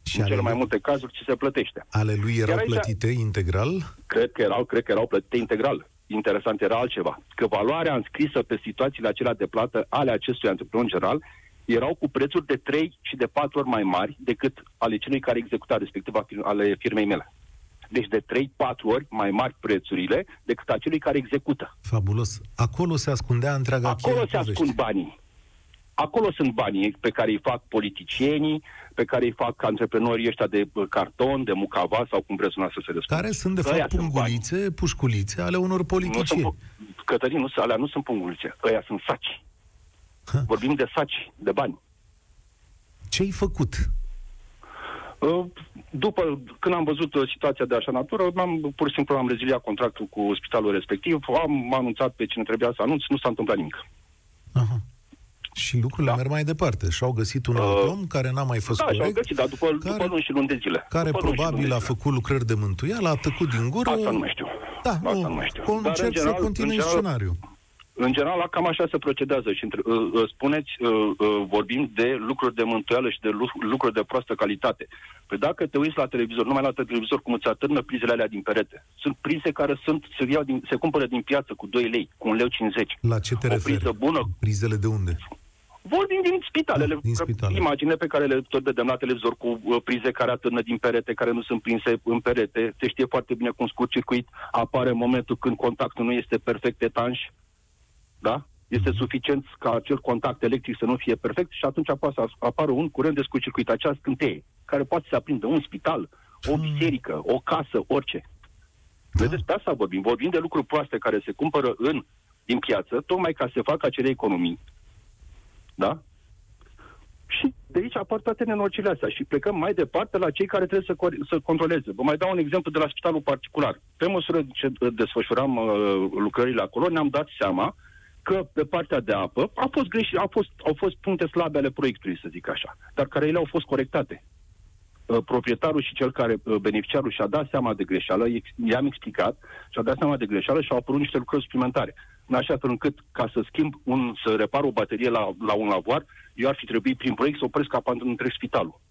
Și în cele mai multe cazuri, ți se plătește. Ale lui erau aici, plătite integral? Cred că erau, cred că erau plătite integral. Interesant era altceva. Că valoarea înscrisă pe situațiile acelea de plată ale acestui antreprenor general erau cu prețuri de 3 și de 4 ori mai mari decât ale celui care executa, respectiv ale firmei mele. Deci de 3-4 ori mai mari prețurile decât acelui care execută. Fabulos. Acolo se ascundea întreaga Acolo se ascund banii. Acolo sunt banii pe care îi fac politicienii, pe care îi fac antreprenorii ăștia de carton, de mucava sau cum vreți să se răspundă. Care sunt, de fapt, pungulițe, pușculițe ale unor politicieni. Nu sunt, Cătălin, nu, alea nu sunt pungulițe. Ăia sunt saci. Vorbim de saci, de bani. Ce ai făcut? Uh, după, când am văzut uh, situația de așa natură, am, pur și simplu am reziliat contractul cu spitalul respectiv, am anunțat pe cine trebuia să anunț, nu s-a întâmplat nimic. Aha. Și lucrurile da. merg mai departe. Și-au găsit un alt uh, om care n-a mai fost da, corect. și-au găsit, dar după, care, după luni și luni de zile. Care după probabil a făcut lucrări de mântuială, a tăcut din gură. Asta nu mai știu. Da, Asta nu, nu mai știu. Concerc să continui scenariul. În general, cam așa se procedează și uh, uh, spuneți, uh, uh, vorbim de lucruri de mântuială și de lucruri de proastă calitate. Păi dacă te uiți la televizor, numai la televizor cum îți atârnă prizele alea din perete, sunt prize care sunt, se, iau din, se cumpără din piață cu 2 lei, cu 1 lei 50. La ce te o referi? Priză bună. Prizele de unde? Vorbim din spitalele, da, din spitale. imagine pe care le tot vedem la televizor cu uh, prize care atârnă din perete, care nu sunt prinse în perete. Se știe foarte bine cum scurt circuit apare în momentul când contactul nu este perfect etanș da? Este mhm. suficient ca acel contact electric să nu fie perfect și atunci poate să apară un curent de scurcircuit, acea scânteie, care poate să aprindă un spital, o mhm. biserică, o casă, orice. Da. Vedeți, pe asta vorbim. Vorbim de lucruri proaste care se cumpără în, din piață, tocmai ca să facă acele economii. Da? Și de aici apar toate nenorcile astea și plecăm mai departe la cei care trebuie să, să controleze. Vă mai dau un exemplu de la spitalul particular. Pe măsură ce desfășuram uh, lucrările acolo, ne-am dat seama că pe partea de apă a fost greșit, a fost, au fost puncte slabe ale proiectului, să zic așa, dar care ele au fost corectate. Uh, proprietarul și cel care, uh, beneficiarul, și-a dat seama de greșeală, i-am explicat, și-a dat seama de greșeală și au apărut niște lucruri suplimentare. În așa fel încât, ca să schimb, un, să repar o baterie la, la un lavoar, eu ar fi trebuit prin proiect să opresc abandon întreg spitalul.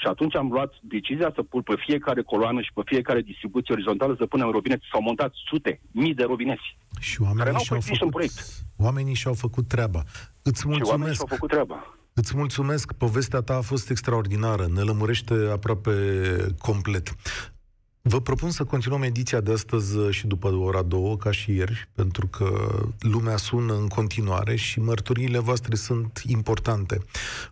Și atunci am luat decizia să pun pe fiecare coloană și pe fiecare distribuție orizontală să punem robineți. S-au montat sute, mii de robineți. Și oamenii și-au făcut, proiect. oamenii și-au făcut treaba. Îți mulțumesc. Și oamenii și-au făcut treaba. Îți mulțumesc, povestea ta a fost extraordinară, ne lămurește aproape complet. Vă propun să continuăm ediția de astăzi uh, și după ora două, ca și ieri, pentru că lumea sună în continuare și mărturiile voastre sunt importante.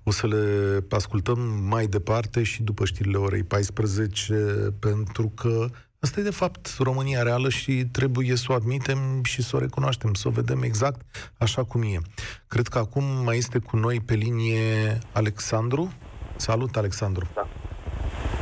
O să le ascultăm mai departe și după știrile orei 14, pentru că Asta e, de fapt, România reală și trebuie să o admitem și să o recunoaștem, să o vedem exact așa cum e. Cred că acum mai este cu noi pe linie Alexandru. Salut, Alexandru! Da.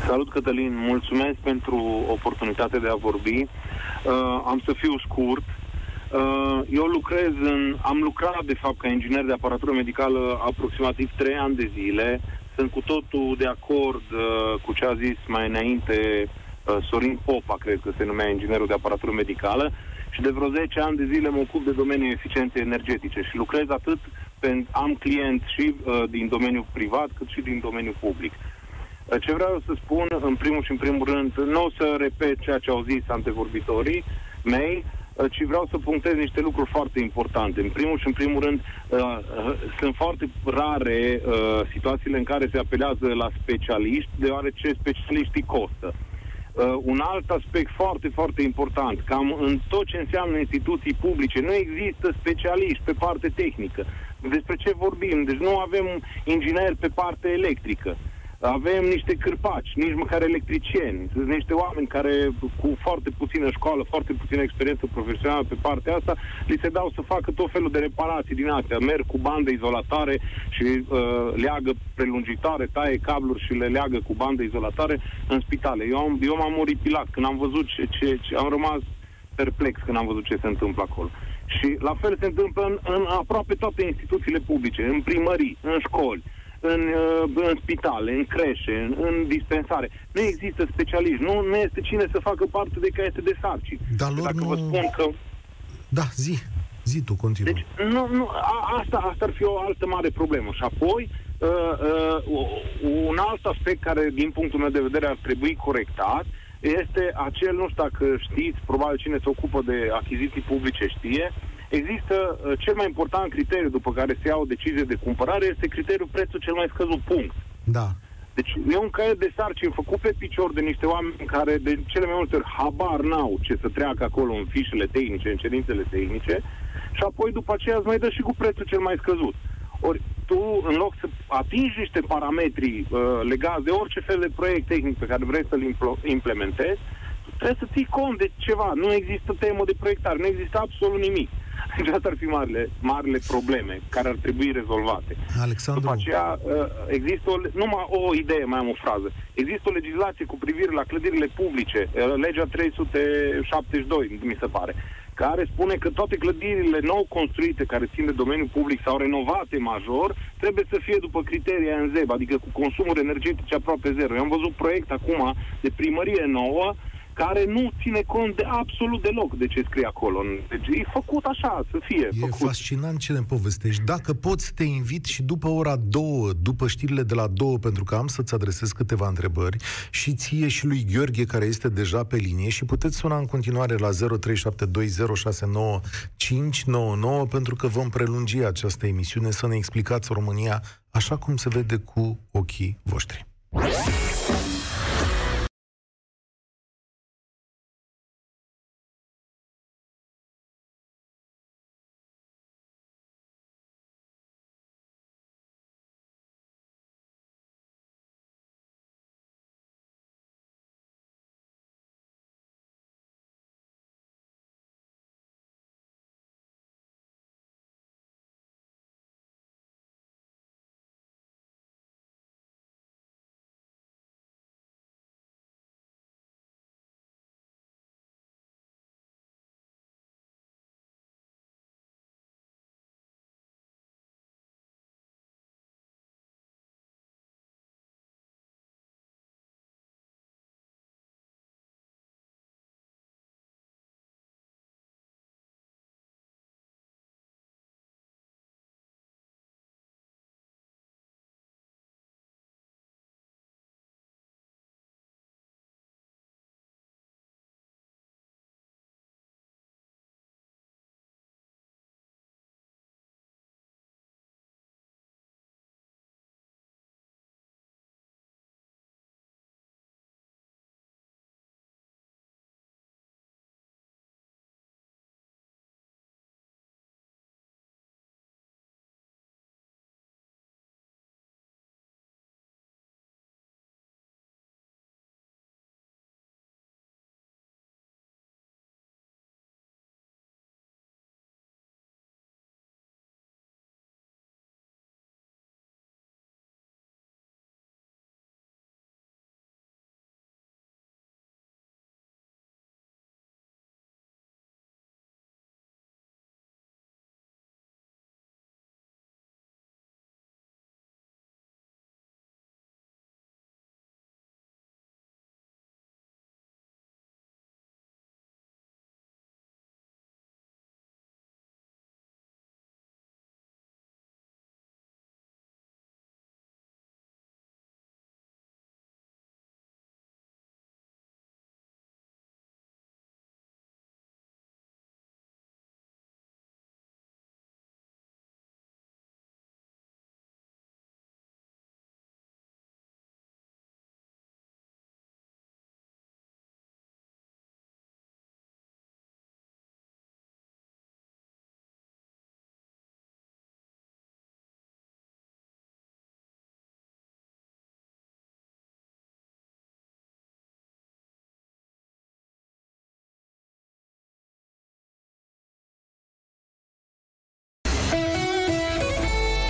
Salut, Cătălin. Mulțumesc pentru oportunitatea de a vorbi. Uh, am să fiu scurt. Uh, eu lucrez în... Am lucrat, de fapt, ca inginer de aparatură medicală aproximativ 3 ani de zile. Sunt cu totul de acord uh, cu ce a zis mai înainte uh, Sorin Popa, cred că se numea inginerul de aparatură medicală, și de vreo 10 ani de zile mă ocup de domeniul eficienței energetice și lucrez atât pe, am clienți și uh, din domeniul privat cât și din domeniul public. Uh, ce vreau să spun, în primul și în primul rând, nu o să repet ceea ce au zis antevorbitorii mei, uh, ci vreau să punctez niște lucruri foarte importante. În primul și în primul rând, uh, uh, sunt foarte rare uh, situațiile în care se apelează la specialiști, deoarece specialiștii costă. Uh, un alt aspect foarte, foarte important, cam în tot ce înseamnă instituții publice, nu există specialiști pe parte tehnică. Despre ce vorbim? Deci nu avem ingineri pe parte electrică. Avem niște cârpaci, nici măcar electricieni. Sunt niște oameni care cu foarte puțină școală, foarte puțină experiență profesională pe partea asta, li se dau să facă tot felul de reparații din astea. Merg cu bandă izolatare și uh, leagă prelungitoare, taie cabluri și le leagă cu bandă izolatare în spitale. Eu, am, eu m-am oripilat când am văzut ce, ce, ce... Am rămas perplex când am văzut ce se întâmplă acolo. Și la fel se întâmplă în, în aproape toate instituțiile publice, în primării, în școli, în, uh, în spitale, în creșe, în, în dispensare. Nu există specialiști, nu, nu este cine să facă parte de caiete de sarcini. Dar lor Dacă nu... vă spun că... Da, zi. Zi tu, continuă. Deci, nu, nu, a, asta, asta ar fi o altă mare problemă. Și apoi, uh, uh, un alt aspect care, din punctul meu de vedere, ar trebui corectat, este acel, nu știu dacă știți, probabil cine se ocupă de achiziții publice știe, există uh, cel mai important criteriu după care se ia o decizie de cumpărare, este criteriul prețul cel mai scăzut, punct. Da. Deci e un caiet de sarcini făcut pe picior de niște oameni care de cele mai multe ori habar n-au ce să treacă acolo în fișele tehnice, în cerințele tehnice și apoi după aceea îți mai dă și cu prețul cel mai scăzut. Ori tu, în loc să atingi niște parametri uh, legați de orice fel de proiect tehnic pe care vrei să-l impl- implementezi, trebuie să ții cont de ceva. Nu există temă de proiectare, nu există absolut nimic. Deci asta ar fi marile, marile probleme care ar trebui rezolvate. Alexandru... După aceea, uh, există o, numai o idee, mai am o frază. Există o legislație cu privire la clădirile publice, uh, legea 372, mi se pare, care spune că toate clădirile nou construite care țin de domeniul public sau renovate major trebuie să fie după criterii ANZEB, adică cu consumuri energetice aproape zero. Eu am văzut proiect acum de primărie nouă care nu ține cont de absolut deloc de ce scrie acolo. Deci e făcut așa, să fie E făcut. fascinant ce ne povestești. Dacă poți, te invit și după ora două, după știrile de la două, pentru că am să-ți adresez câteva întrebări, și ție și lui Gheorghe, care este deja pe linie, și puteți suna în continuare la 0372069599, pentru că vom prelungi această emisiune să ne explicați România așa cum se vede cu ochii voștri.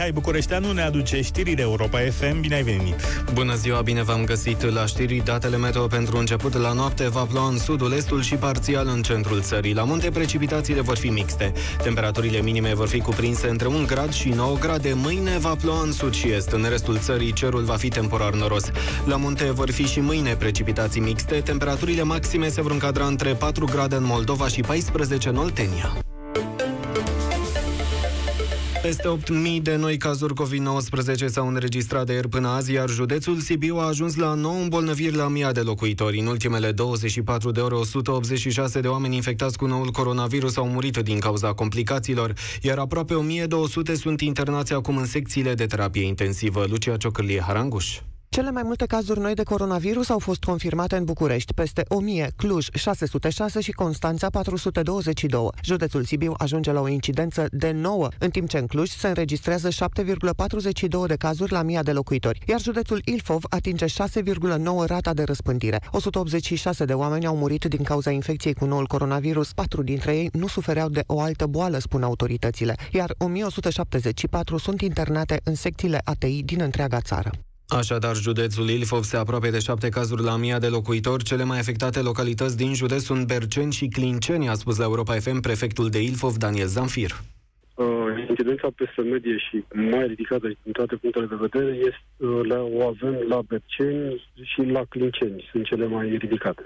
Mihai Bucureșteanu ne aduce știrile Europa FM. Bine ai venit! Bună ziua, bine v-am găsit la știri. Datele meteo pentru început la noapte va ploua în sudul, estul și parțial în centrul țării. La munte, precipitațiile vor fi mixte. Temperaturile minime vor fi cuprinse între 1 grad și 9 grade. Mâine va ploua în sud și est. În restul țării, cerul va fi temporar noros. La munte vor fi și mâine precipitații mixte. Temperaturile maxime se vor încadra între 4 grade în Moldova și 14 în Oltenia. Peste 8.000 de noi cazuri COVID-19 s-au înregistrat de ieri până azi, iar județul Sibiu a ajuns la 9 îmbolnăviri la mii de locuitori. În ultimele 24 de ore, 186 de oameni infectați cu noul coronavirus au murit din cauza complicațiilor, iar aproape 1200 sunt internați acum în secțiile de terapie intensivă. Lucia Ciocârlie Haranguș. Cele mai multe cazuri noi de coronavirus au fost confirmate în București, peste 1000, Cluj 606 și Constanța 422. Județul Sibiu ajunge la o incidență de 9, în timp ce în Cluj se înregistrează 7,42 de cazuri la 1000 de locuitori, iar județul Ilfov atinge 6,9 rata de răspândire. 186 de oameni au murit din cauza infecției cu noul coronavirus, patru dintre ei nu sufereau de o altă boală, spun autoritățile, iar 1174 sunt internate în secțiile ATI din întreaga țară. Așadar, județul Ilfov se apropie de șapte cazuri la mii de locuitori. Cele mai afectate localități din județ sunt Berceni și Clinceni, a spus la Europa FM prefectul de Ilfov, Daniel Zamfir. Uh, incidența peste medie și mai ridicată din toate punctele de vedere este, uh, la, o avem la Berceni și la Clinceni, sunt cele mai ridicate.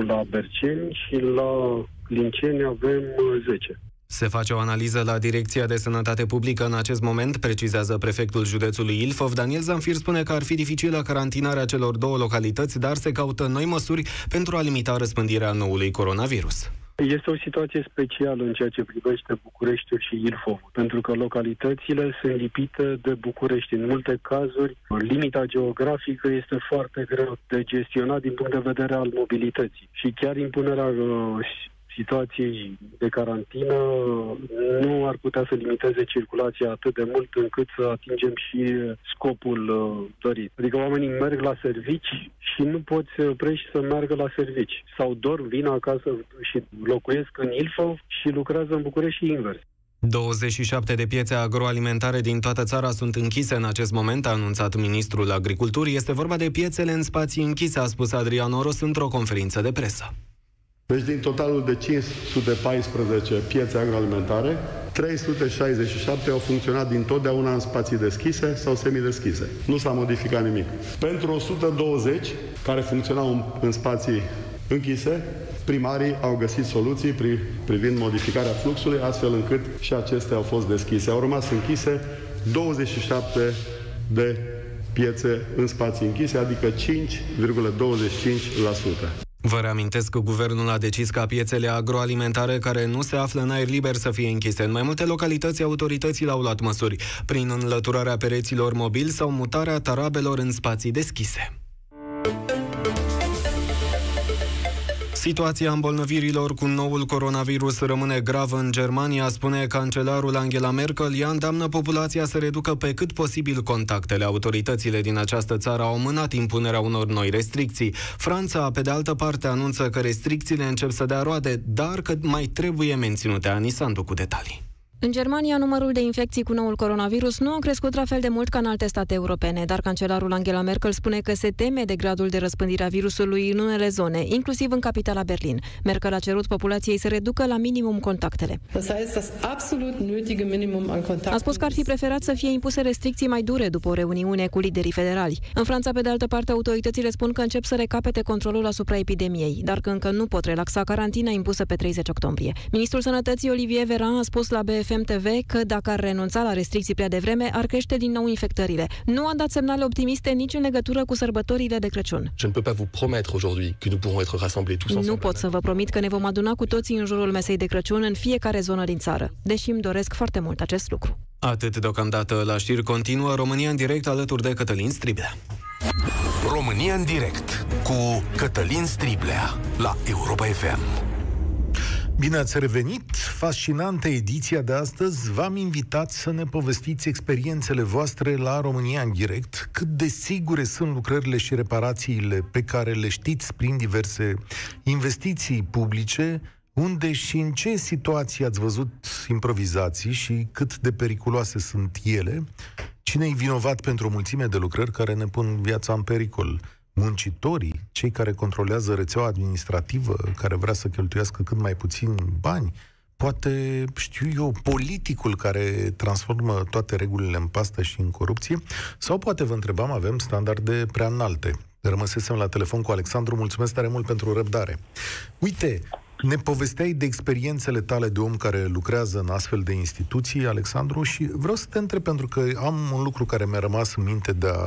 10,1 la Berceni și la Clinceni avem 10. Uh, se face o analiză la Direcția de Sănătate Publică în acest moment, precizează prefectul județului Ilfov. Daniel Zanfir spune că ar fi dificilă carantinarea celor două localități, dar se caută noi măsuri pentru a limita răspândirea noului coronavirus. Este o situație specială în ceea ce privește Bucureștiul și Ilfov, pentru că localitățile sunt lipite de București. În multe cazuri, limita geografică este foarte greu de gestionat din punct de vedere al mobilității și chiar impunerea uh, situației de carantină nu ar putea să limiteze circulația atât de mult încât să atingem și scopul uh, dorit. Adică oamenii merg la servici și nu pot să oprești să meargă la servici. Sau dorm, vin acasă și locuiesc în Ilfov și lucrează în București și invers. 27 de piețe agroalimentare din toată țara sunt închise în acest moment, a anunțat ministrul agriculturii. Este vorba de piețele în spații închise, a spus Adrian Oros într-o conferință de presă. Deci din totalul de 514 piețe agroalimentare, 367 au funcționat din totdeauna în spații deschise sau semideschise. Nu s-a modificat nimic. Pentru 120 care funcționau în, în spații închise, primarii au găsit soluții pri, privind modificarea fluxului, astfel încât și acestea au fost deschise. Au rămas închise 27 de piețe în spații închise, adică 5,25%. Vă reamintesc că guvernul a decis ca piețele agroalimentare care nu se află în aer liber să fie închise. În mai multe localități, autoritățile au luat măsuri prin înlăturarea pereților mobili sau mutarea tarabelor în spații deschise. Situația îmbolnăvirilor cu noul coronavirus rămâne gravă în Germania, spune cancelarul Angela Merkel. Ea îndeamnă populația să reducă pe cât posibil contactele. Autoritățile din această țară au mânat impunerea unor noi restricții. Franța, pe de altă parte, anunță că restricțiile încep să dea roade, dar că mai trebuie menținute. Anisandu cu detalii. În Germania, numărul de infecții cu noul coronavirus nu a crescut la fel de mult ca în alte state europene, dar cancelarul Angela Merkel spune că se teme de gradul de răspândire a virusului în unele zone, inclusiv în capitala Berlin. Merkel a cerut populației să reducă la minimum contactele. A spus că ar fi preferat să fie impuse restricții mai dure după o reuniune cu liderii federali. În Franța, pe de altă parte, autoritățile spun că încep să recapete controlul asupra epidemiei, dar că încă nu pot relaxa carantina impusă pe 30 octombrie. Ministrul Sănătății Olivier Veran a spus la BF BFM TV că dacă ar renunța la restricții prea devreme, ar crește din nou infectările. Nu a dat semnale optimiste nici în legătură cu sărbătorile de Crăciun. Nu pot să vă promit că ne vom aduna cu toții în jurul mesei de Crăciun în fiecare zonă din țară, deși îmi doresc foarte mult acest lucru. Atât deocamdată la știri continuă România în direct alături de Cătălin Striblea. România în direct cu Cătălin Striblea la Europa FM. Bine ați revenit! fascinantă ediția de astăzi. V-am invitat să ne povestiți experiențele voastre la România în direct, cât de sigure sunt lucrările și reparațiile pe care le știți prin diverse investiții publice, unde și în ce situații ați văzut improvizații și cât de periculoase sunt ele, cine e vinovat pentru o mulțime de lucrări care ne pun viața în pericol muncitorii, cei care controlează rețeaua administrativă, care vrea să cheltuiască cât mai puțin bani, poate, știu eu, politicul care transformă toate regulile în pastă și în corupție, sau poate vă întrebam, avem standarde prea înalte. Rămăsesem la telefon cu Alexandru, mulțumesc tare mult pentru răbdare. Uite, ne povesteai de experiențele tale de om care lucrează în astfel de instituții, Alexandru, și vreau să te întreb, pentru că am un lucru care mi-a rămas în minte de-a,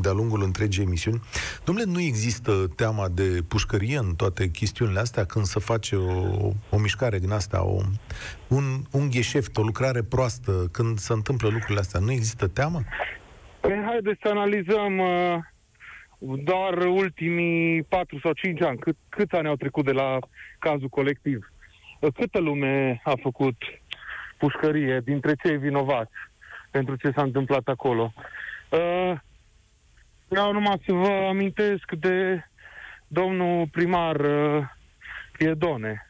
de-a lungul întregii emisiuni. Domnule, nu există teama de pușcărie în toate chestiunile astea când se face o, o mișcare din asta, o, un, un gheșeft, o lucrare proastă, când se întâmplă lucrurile astea, nu există teamă? Păi haideți să analizăm uh, doar ultimii 4 sau 5 ani. Cât, câți ani au trecut de la cazul colectiv? Câtă lume a făcut pușcărie dintre cei vinovați pentru ce s-a întâmplat acolo? Uh, vreau numai să vă amintesc de domnul primar uh, Piedone,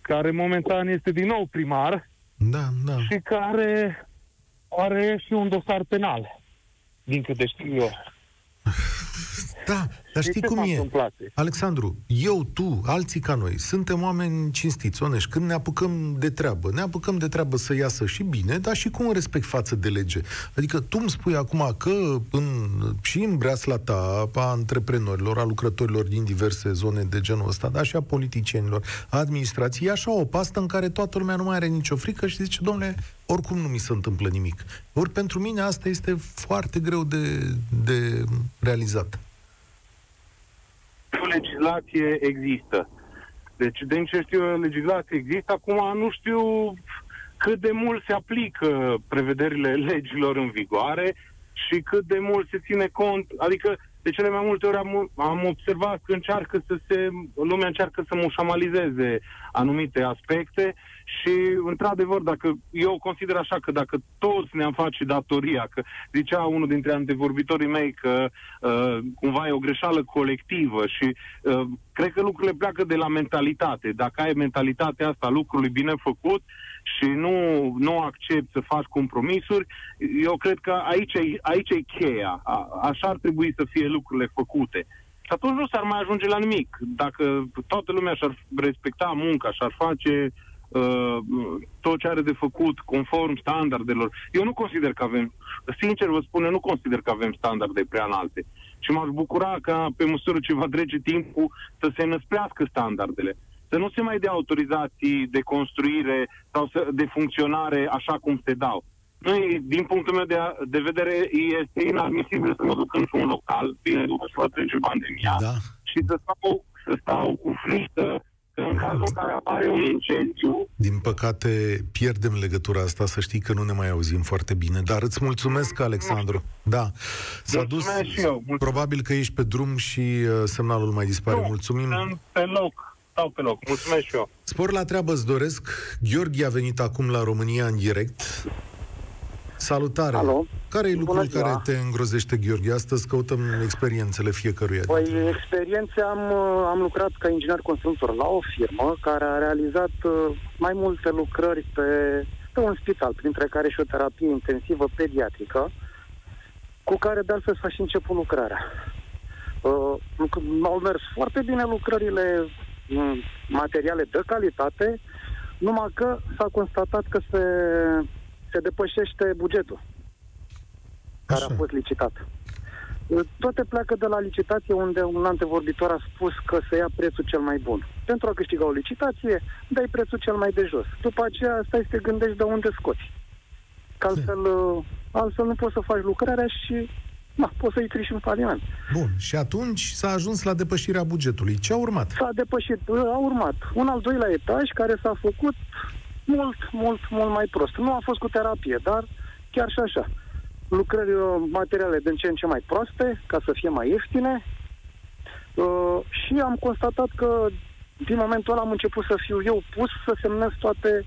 care momentan este din nou primar da, da. și care are și un dosar penal, din câte știu eu. Da, dar știi cum e? Întâmplat? Alexandru, eu, tu, alții ca noi, suntem oameni cinstiți, onești. Când ne apucăm de treabă, ne apucăm de treabă să iasă și bine, dar și cu un respect față de lege. Adică tu îmi spui acum că în, și în breasla ta, a antreprenorilor, a lucrătorilor din diverse zone de genul ăsta, dar și a politicienilor, a administrației, e așa o pastă în care toată lumea nu mai are nicio frică și zice, domnule, oricum nu mi se întâmplă nimic. Ori pentru mine asta este foarte greu de, de realizat legislație există. Deci, din ce știu eu, legislație există. Acum nu știu cât de mult se aplică prevederile legilor în vigoare și cât de mult se ține cont. Adică, de cele mai multe ori am, am observat că încearcă să se, lumea încearcă să mușamalizeze anumite aspecte și, într-adevăr, dacă eu consider așa că dacă toți ne-am face datoria, că zicea unul dintre antevorbitorii mei că uh, cumva e o greșeală colectivă și uh, cred că lucrurile pleacă de la mentalitate. Dacă ai mentalitatea asta lucrului bine făcut și nu, nu accept să faci compromisuri, eu cred că aici e, aici e cheia. A, așa ar trebui să fie lucrurile făcute. Și atunci nu s-ar mai ajunge la nimic. Dacă toată lumea și-ar respecta munca, și-ar face uh, tot ce are de făcut conform standardelor. Eu nu consider că avem, sincer vă spun, eu nu consider că avem standarde prea înalte. Și m-aș bucura ca pe măsură ce va trece timpul să se năsprească standardele. Să nu se mai dea autorizații de construire sau să, de funcționare așa cum se dau. Noi, din punctul meu de, de vedere, este inadmisibil să mă duc într-un local, bine, după ce va trece pandemia, da. și să stau, să stau cu frică în cazul în care apare un incendiu. Din păcate, pierdem legătura asta, să știi că nu ne mai auzim foarte bine. Dar îți mulțumesc, Alexandru. Da. S-a dus. Și eu. Probabil că ești pe drum și uh, semnalul mai dispare. Nu, Mulțumim. Sunt pe loc. Stau pe loc. Mulțumesc și eu. Spor la treabă îți doresc. Gheorghe a venit acum la România în direct. Salutare! Alo. Care e lucrul care te îngrozește, Gheorghe? Astăzi căutăm experiențele fiecăruia. Păi, experiențe am, am lucrat ca inginer constructor la o firmă care a realizat uh, mai multe lucrări pe, pe un spital, printre care și o terapie intensivă pediatrică, cu care de altfel s-a și început lucrarea. Uh, au mers foarte bine lucrările, mm, materiale de calitate, numai că s-a constatat că se se depășește bugetul care Așa. a fost licitat. Toate pleacă de la licitație unde un antevorbitor a spus că se ia prețul cel mai bun. Pentru a câștiga o licitație, dai prețul cel mai de jos. După aceea stai să te gândești de unde scoți. Că altfel, altfel nu poți să faci lucrarea și na, poți să-i treci în faliment. Bun. Și atunci s-a ajuns la depășirea bugetului. Ce a urmat? S-a depășit. A urmat un al doilea etaj care s-a făcut mult, mult, mult mai prost. Nu a fost cu terapie, dar chiar și așa. Lucrări uh, materiale din ce în ce mai proaste, ca să fie mai ieftine. Uh, și am constatat că din momentul ăla am început să fiu eu pus să semnez toate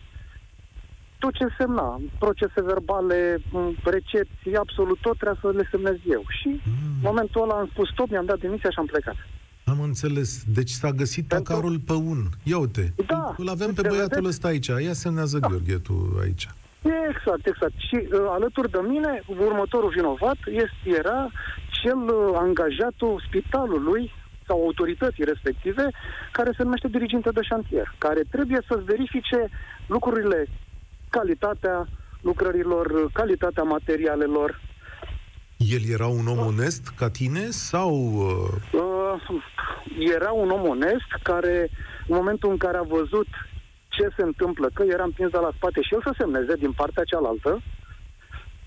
tot ce semna, procese verbale, m, recepții, absolut tot trebuia să le semnez eu. Și în momentul ăla am spus stop, mi-am dat demisia și am plecat. Am înțeles. Deci s-a găsit tacarul pe un. Ia uite. Da. Îl avem pe Uite, băiatul vedeți? ăsta aici. Ia semnează Gheorghe tu aici. Exact, exact. Și uh, alături de mine, următorul vinovat este, era cel uh, angajatul spitalului sau autorității respective, care se numește diriginte de șantier, care trebuie să-ți verifice lucrurile, calitatea lucrărilor, uh, calitatea materialelor. El era un om onest ca tine sau... Uh... Uh, era un om onest care, în momentul în care a văzut ce se întâmplă, că era împins de la spate și el să semneze din partea cealaltă,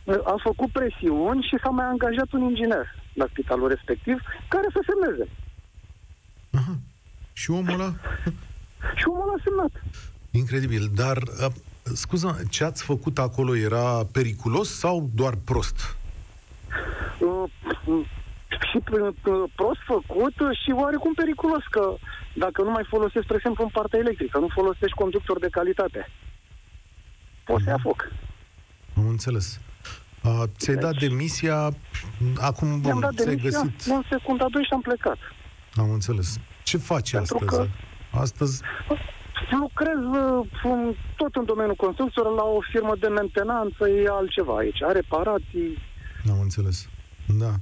uh, a făcut presiuni și s-a mai angajat un inginer la spitalul respectiv care să semneze. Și omul ăla? Și omul ăla a semnat. Incredibil. Dar, uh, scuză, ce ați făcut acolo era periculos sau doar prost? Uh, și uh, prost făcut uh, și oarecum periculos că dacă nu mai folosești, spre exemplu, în partea electrică, nu folosești conductor de calitate, poți să ia foc. Am înțeles. Uh, ți-ai dat demisia, acum Mi-am bun, dat ți-ai demisia găsit. în secunda 2 și am plecat. Am înțeles. Ce faci Pentru astăzi? că- Astăzi Lucrez uh, în, tot în domeniul construcțiilor la o firmă de mentenanță, e altceva aici, are reparații. Am înțeles. Da.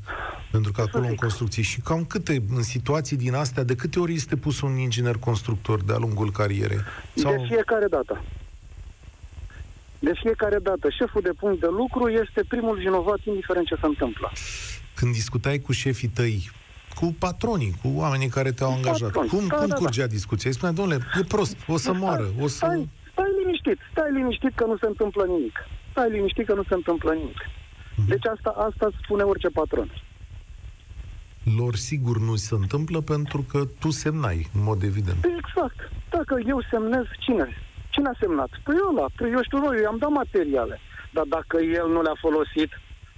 Pentru că acolo în construcții și cam câte, în situații din astea, de câte ori este pus un inginer constructor de-a lungul carierei? De fiecare dată. De fiecare dată. Șeful de punct de lucru este primul vinovat, indiferent ce se întâmplă. Când discutai cu șefii tăi, cu patronii, cu oamenii care te-au angajat, patroni. cum, Da, cum da, da. curgea discuția? Îi spunea, domnule, e prost, o să moară, o să... Stai, stai liniștit, stai liniștit că nu se întâmplă nimic. Stai liniștit că nu se întâmplă nimic. Deci asta, asta îți spune orice patron. Lor sigur nu se întâmplă pentru că tu semnai, în mod evident. Exact. Dacă eu semnez, cine? Cine a semnat? Păi ăla, păi eu știu noi, eu i-am dat materiale. Dar dacă el nu le-a folosit,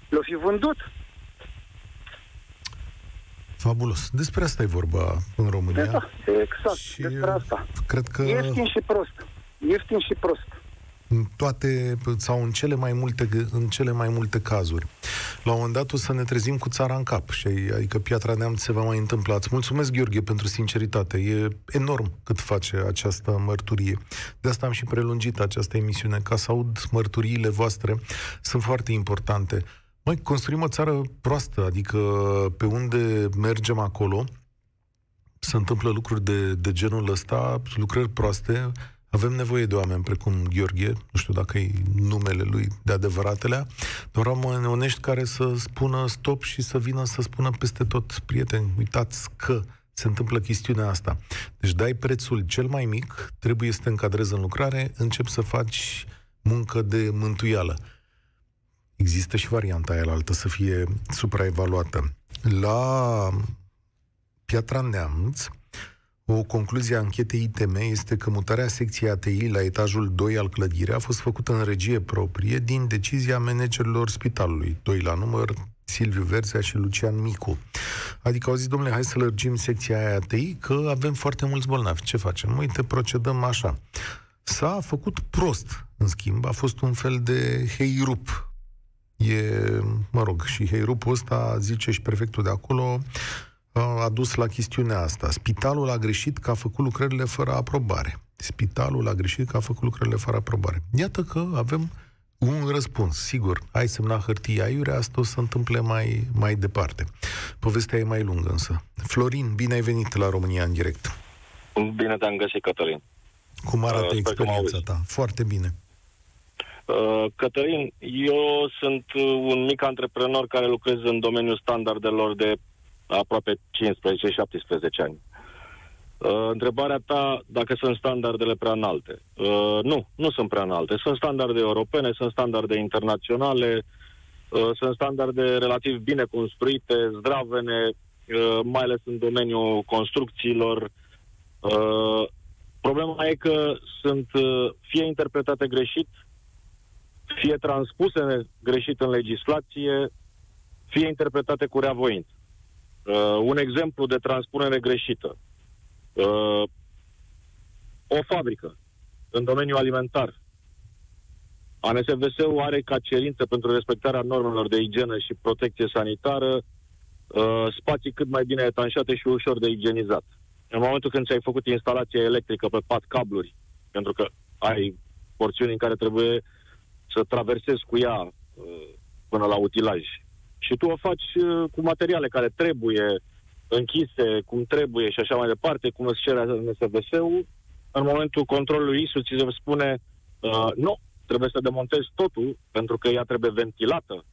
le-a fi vândut. Fabulos. Despre asta e vorba în România. Exact, exact. Și despre asta. Cred că Ieftin și prost. Ieftin și prost. în toate, sau în cele mai multe, în cele mai multe cazuri. La un moment dat o să ne trezim cu țara în cap, și, adică Piatra Neamț se va mai întâmpla. Îți mulțumesc, Gheorghe, pentru sinceritate. E enorm cât face această mărturie. De asta am și prelungit această emisiune, ca să aud mărturiile voastre. Sunt foarte importante. Noi construim o țară proastă, adică pe unde mergem acolo, se întâmplă lucruri de, de genul ăsta, lucrări proaste, avem nevoie de oameni precum Gheorghe, nu știu dacă e numele lui de adevăratele, dar oameni onești care să spună stop și să vină să spună peste tot, prieteni, uitați că se întâmplă chestiunea asta. Deci dai prețul cel mai mic, trebuie să te încadrezi în lucrare, începi să faci muncă de mântuială. Există și varianta aia la altă să fie supraevaluată. La Piatra Neamț, o concluzie a anchetei ITM este că mutarea secției ATI la etajul 2 al clădirii a fost făcută în regie proprie din decizia managerilor spitalului, doi la număr, Silviu Verzea și Lucian Micu. Adică au zis, domnule, hai să lărgim secția aia ATI, că avem foarte mulți bolnavi. Ce facem? Uite, procedăm așa. S-a făcut prost, în schimb, a fost un fel de heirup. E, mă rog, și heirupul ăsta, zice și prefectul de acolo, a dus la chestiunea asta. Spitalul a greșit că a făcut lucrările fără aprobare. Spitalul a greșit că a făcut lucrările fără aprobare. Iată că avem un răspuns. Sigur, ai semnat hârtia aiurea, asta o să se întâmple mai, mai departe. Povestea e mai lungă însă. Florin, bine ai venit la România în direct. Bine te-am găsit, Cătălin. Cum arată Uh, sper că mă experiența auzi. ta? Foarte bine. Uh, Cătălin, eu sunt uh, un mic antreprenor care lucrez în domeniul standardelor de aproape 15-17 ani. Uh, întrebarea ta, dacă sunt standardele prea înalte. Uh, nu, nu sunt prea înalte. Sunt standarde europene, sunt standarde internaționale, uh, sunt standarde relativ bine construite, zdravene, uh, mai ales în domeniul construcțiilor. Uh, problema e că sunt uh, fie interpretate greșit, fie transpuse greșit în legislație, fie interpretate cu reavoință. Uh, un exemplu de transpunere greșită. Uh, o fabrică în domeniul alimentar ANSVS-ul are ca cerință pentru respectarea normelor de igienă și protecție sanitară uh, spații cât mai bine etanșate și ușor de igienizat. În momentul când ți-ai făcut instalația electrică pe pat cabluri, pentru că ai porțiuni în care trebuie să traversezi cu ea uh, până la utilaj, și tu o faci uh, cu materiale care trebuie închise, cum trebuie și așa mai departe, cum îți cere NSVS-ul, în momentul controlului ISU ți se spune uh, nu, trebuie să demontezi totul pentru că ea trebuie ventilată.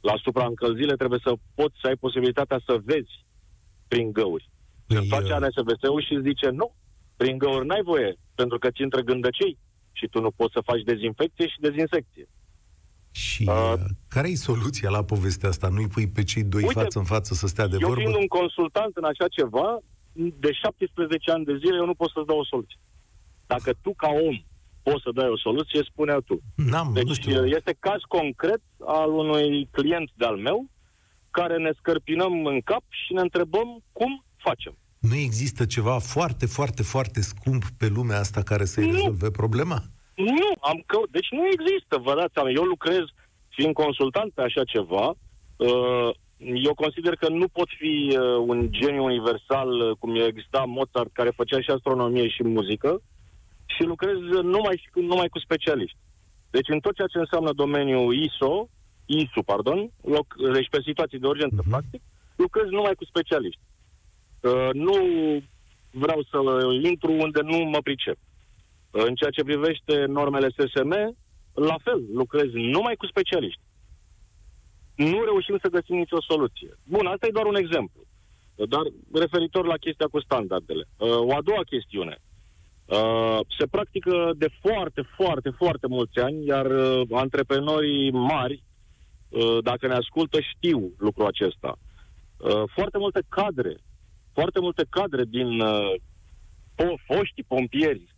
La supraîncălzire trebuie să poți să ai posibilitatea să vezi prin găuri. Păi, Când face ANSVS-ul și îți zice nu, prin găuri n-ai voie pentru că ți intră gândăcei și tu nu poți să faci dezinfecție și dezinsecție. Și uh, care e soluția la povestea asta? Nu-i pui pe cei doi uite, față în față să stea de eu vorbă? Eu fiind un consultant în așa ceva, de 17 ani de zile eu nu pot să-ți dau o soluție. Dacă tu ca om poți să dai o soluție, spune tu. N-am, deci nu știu. este caz concret al unui client de-al meu care ne scărpinăm în cap și ne întrebăm cum facem. Nu există ceva foarte, foarte, foarte scump pe lumea asta care să-i nu. rezolve problema? Nu, am că... deci nu există, vă dați seama. Eu lucrez fiind consultant pe așa ceva, uh, eu consider că nu pot fi uh, un geniu universal, uh, cum exista Mozart, care făcea și astronomie și muzică, și lucrez numai, numai cu specialiști. Deci în tot ceea ce înseamnă domeniul ISO, ISU, pardon, loc, deci pe situații de urgență, uh-huh. practic, lucrez numai cu specialiști. Uh, nu vreau să intru unde nu mă pricep. În ceea ce privește normele SSM, la fel, lucrez numai cu specialiști. Nu reușim să găsim nicio soluție. Bun, asta e doar un exemplu. Dar referitor la chestia cu standardele. Uh, o a doua chestiune. Uh, se practică de foarte, foarte, foarte mulți ani, iar uh, antreprenorii mari, dacă ne ascultă, știu lucrul acesta. Foarte multe cadre, foarte multe cadre din foștii pompieri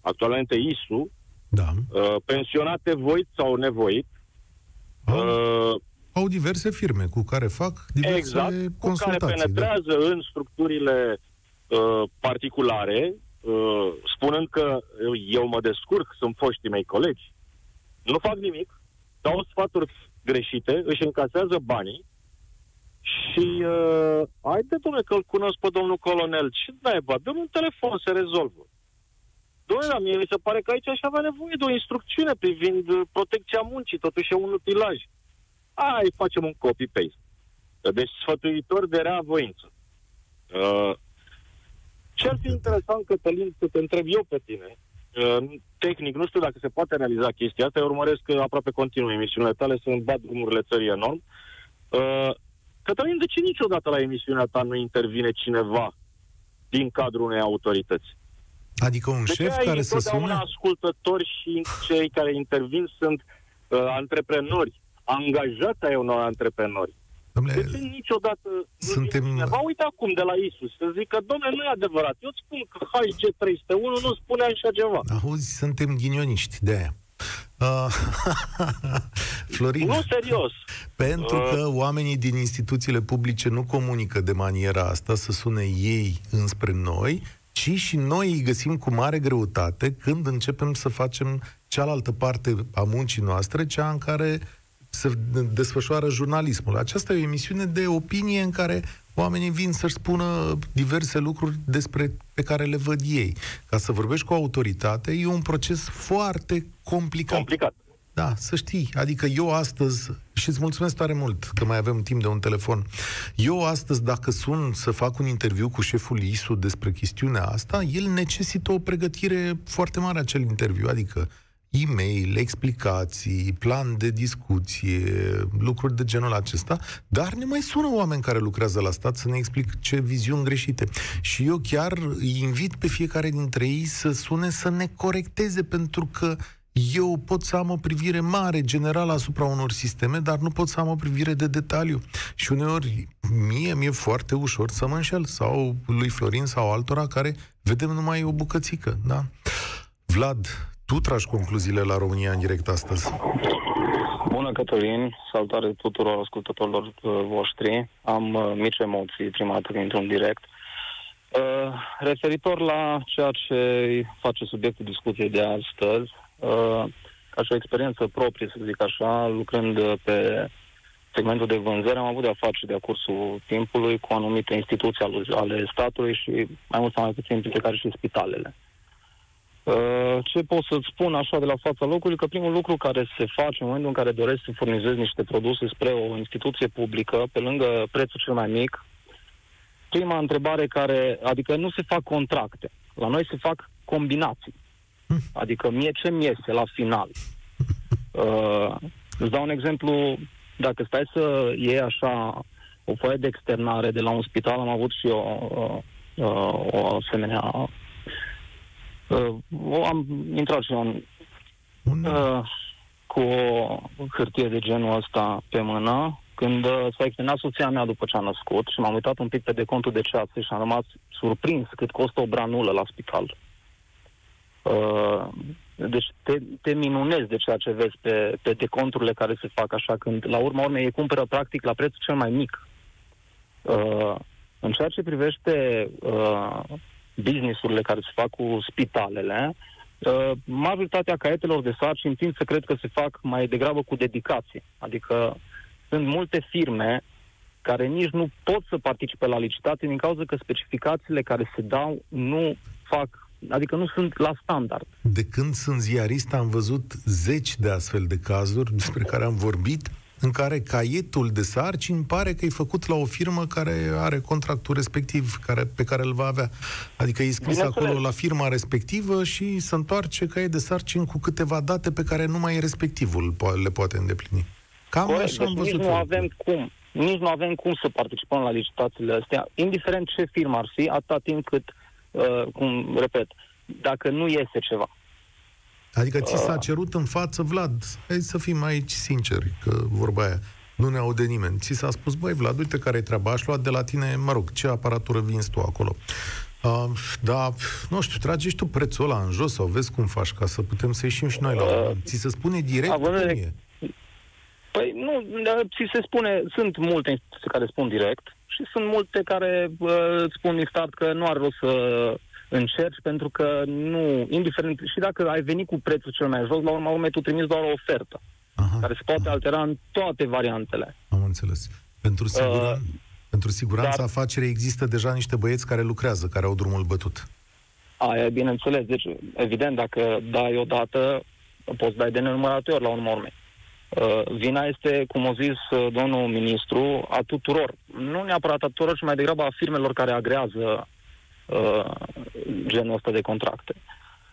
actualmente ISU, da. uh, pensionate voit sau nevoit. Au, uh, au diverse firme cu care fac diverse exact, consultații. cu care da. penetrează da. în structurile uh, particulare, uh, spunând că eu mă descurc, sunt foștii mei colegi. Nu fac nimic, dau sfaturi greșite, își încasează banii și uh, haide, domnule, că îl cunosc pe domnul colonel. Ce naiba? Dăm un telefon, se rezolvă. Doamne, dar mie mi se pare că aici aș avea nevoie de o instrucțiune privind uh, protecția muncii, totuși e un utilaj. Ai, facem un copy-paste. Deci sfătuitor de rea voință. Uh, ce ar fi interesant, Cătălin, să te întreb eu pe tine, uh, tehnic, nu știu dacă se poate realiza chestia asta, eu urmăresc aproape continuu emisiunile tale, să-mi bat drumurile țării enorm. Uh, Cătălin, de ce niciodată la emisiunea ta nu intervine cineva din cadrul unei autorități? Adică un de șef care să sune? ascultători și cei care intervin sunt uh, antreprenori, angajați ai unor antreprenori. Dom'le, de ce niciodată suntem... nu cineva? Uite acum de la Isus să zică, domnule, nu e adevărat. Eu îți spun că HG 301 nu spune așa ceva. Auzi, suntem ghinioniști de aia. Uh, Florin. Nu, serios. Pentru uh, că oamenii din instituțiile publice nu comunică de maniera asta, să sune ei înspre noi, ci și noi îi găsim cu mare greutate când începem să facem cealaltă parte a muncii noastre, cea în care se desfășoară jurnalismul. Aceasta e o emisiune de opinie în care oamenii vin să-și spună diverse lucruri despre pe care le văd ei. Ca să vorbești cu autoritate e un proces foarte complicat. Complicat. Da, să știi. Adică eu astăzi, și îți mulțumesc tare mult că mai avem timp de un telefon, eu astăzi, dacă sun să fac un interviu cu șeful ISU despre chestiunea asta, el necesită o pregătire foarte mare acel interviu, adică e-mail, explicații, plan de discuție, lucruri de genul acesta, dar ne mai sună oameni care lucrează la stat să ne explic ce viziuni greșite. Și eu chiar îi invit pe fiecare dintre ei să sune să ne corecteze, pentru că eu pot să am o privire mare, generală asupra unor sisteme, dar nu pot să am o privire de detaliu. Și uneori mie mi-e foarte ușor să mă înșel, sau lui Florin sau altora care vedem numai o bucățică. Da? Vlad, tu tragi concluziile la România în direct astăzi. Bună, Cătălin! Salutare tuturor ascultătorilor uh, voștri. Am uh, mici emoții prima dată dintr-un direct. Uh, referitor la ceea ce face subiectul discuției de astăzi, Uh, ca și o experiență proprie, să zic așa, lucrând uh, pe segmentul de vânzări, am avut de-a face de-a cursul timpului cu anumite instituții ale statului și mai mult sau mai puțin printre care și spitalele. Uh, ce pot să-ți spun așa de la fața locului? Că primul lucru care se face în momentul în care doresc să furnizezi niște produse spre o instituție publică, pe lângă prețul cel mai mic, prima întrebare care, adică nu se fac contracte. La noi se fac combinații. Adică mie ce mi este la final. Uh, îți dau un exemplu, dacă stai să iei așa o foaie de externare de la un spital, am avut și eu uh, uh, o asemenea Uh, am intrat și eu în, uh, cu o hârtie de genul ăsta pe mână, când uh, s-a externat soția mea după ce a născut și m-am uitat un pic pe decontul de ceață și am rămas surprins cât costă o branulă la spital. Uh, deci te, te minunezi de ceea ce vezi pe, pe deconturile care se fac așa, când la urma urmei ei cumpără practic la prețul cel mai mic. Uh, în ceea ce privește uh, businessurile care se fac cu spitalele, uh, majoritatea caietelor de sarcini tind să cred că se fac mai degrabă cu dedicație. Adică sunt multe firme care nici nu pot să participe la licitație din cauza că specificațiile care se dau nu fac, adică nu sunt la standard. De când sunt ziarist am văzut zeci de astfel de cazuri despre care am vorbit în care caietul de sarcini pare că e făcut la o firmă care are contractul respectiv care, pe care îl va avea. Adică e scris acolo la firma respectivă și se întoarce caiet de sarcini cu câteva date pe care numai respectivul le poate îndeplini. Cam Corect, așa deci am văzut. Nici nu avem cum. Nici nu avem cum să participăm la licitațiile astea, indiferent ce firmă ar fi, atâta timp cât, uh, cum repet, dacă nu iese ceva, Adică ți s-a cerut în față, Vlad, hai să fim aici sinceri, că vorba aia, nu ne aude nimeni. Ți s-a spus, băi, Vlad, uite care e treaba, aș lua de la tine, mă rog, ce aparatură vinzi tu acolo. Uh, da, nu știu, tragi tu prețul ăla în jos sau vezi cum faci ca să putem să ieșim și noi la uh, Ți se spune direct cum e? Păi nu, da, ți se spune, sunt multe instituții care spun direct și sunt multe care uh, îți spun din start că nu ar rost să încerci pentru că nu, indiferent, și dacă ai venit cu prețul cel mai jos, la urma urmei tu trimiți doar o ofertă, aha, care se poate aha. altera în toate variantele. Am înțeles. Pentru, siguran, uh, pentru siguranța dar, afacerii există deja niște băieți care lucrează, care au drumul bătut. Aia, bineînțeles. Deci, evident, dacă dai o dată, poți dai de nenumărate ori la urmă urmei. Uh, vina este, cum a zis uh, domnul ministru, a tuturor. Nu neapărat a tuturor, ci mai degrabă a firmelor care agrează uh, genul ăsta de contracte.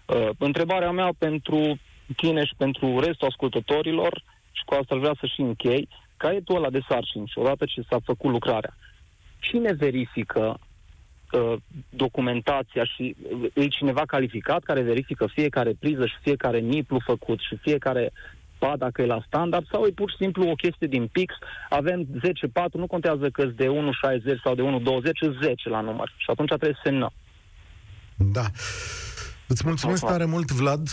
Uh, întrebarea mea pentru tine și pentru restul ascultătorilor, și cu asta vrea să și închei, caietul ăla de sarcini și odată ce s-a făcut lucrarea, cine verifică uh, documentația și uh, e cineva calificat care verifică fiecare priză și fiecare niplu făcut și fiecare pa dacă e la standard sau e pur și simplu o chestie din pix, avem 10-4, nu contează că de 1,60 sau de 1,20, 10 la număr. Și atunci trebuie să semnăm. Da. Îți mulțumesc tare mult, Vlad.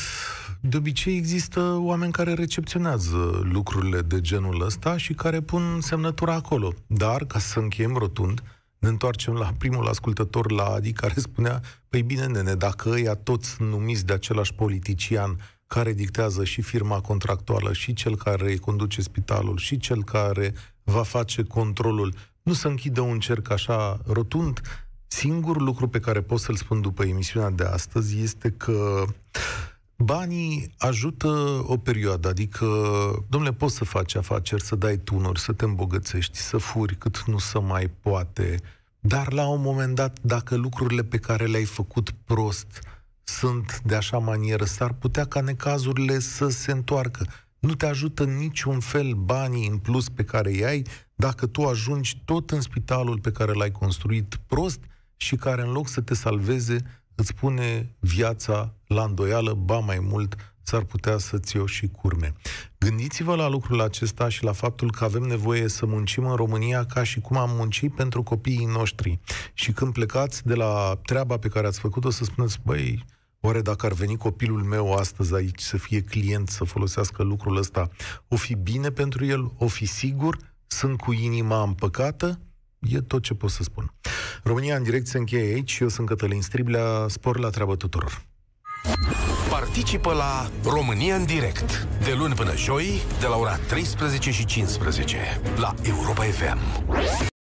De obicei există oameni care recepționează lucrurile de genul ăsta și care pun semnătura acolo. Dar, ca să încheiem rotund, ne întoarcem la primul ascultător, la Adi, care spunea, păi bine, nene, dacă ăia toți numiți de același politician care dictează și firma contractuală, și cel care îi conduce spitalul, și cel care va face controlul, nu să închidă un cerc așa rotund. Singurul lucru pe care pot să-l spun după emisiunea de astăzi este că banii ajută o perioadă, adică, domnule, poți să faci afaceri, să dai tunuri, să te îmbogățești, să furi cât nu să mai poate, dar la un moment dat, dacă lucrurile pe care le-ai făcut prost sunt de așa manieră, s-ar putea ca necazurile să se întoarcă. Nu te ajută niciun fel banii în plus pe care îi ai dacă tu ajungi tot în spitalul pe care l-ai construit prost și care în loc să te salveze îți pune viața la îndoială, ba mai mult, s-ar putea să ți-o și curme. Gândiți-vă la lucrul acesta și la faptul că avem nevoie să muncim în România ca și cum am muncit pentru copiii noștri. Și când plecați de la treaba pe care ați făcut-o, să spuneți, băi, Oare dacă ar veni copilul meu astăzi aici să fie client, să folosească lucrul ăsta, o fi bine pentru el? O fi sigur? Sunt cu inima împăcată? E tot ce pot să spun. România în direct se încheie aici. Eu sunt Cătălin Striblea. Spor la treabă tuturor. Participă la România în direct de luni până joi de la ora 13 și 15 la Europa FM.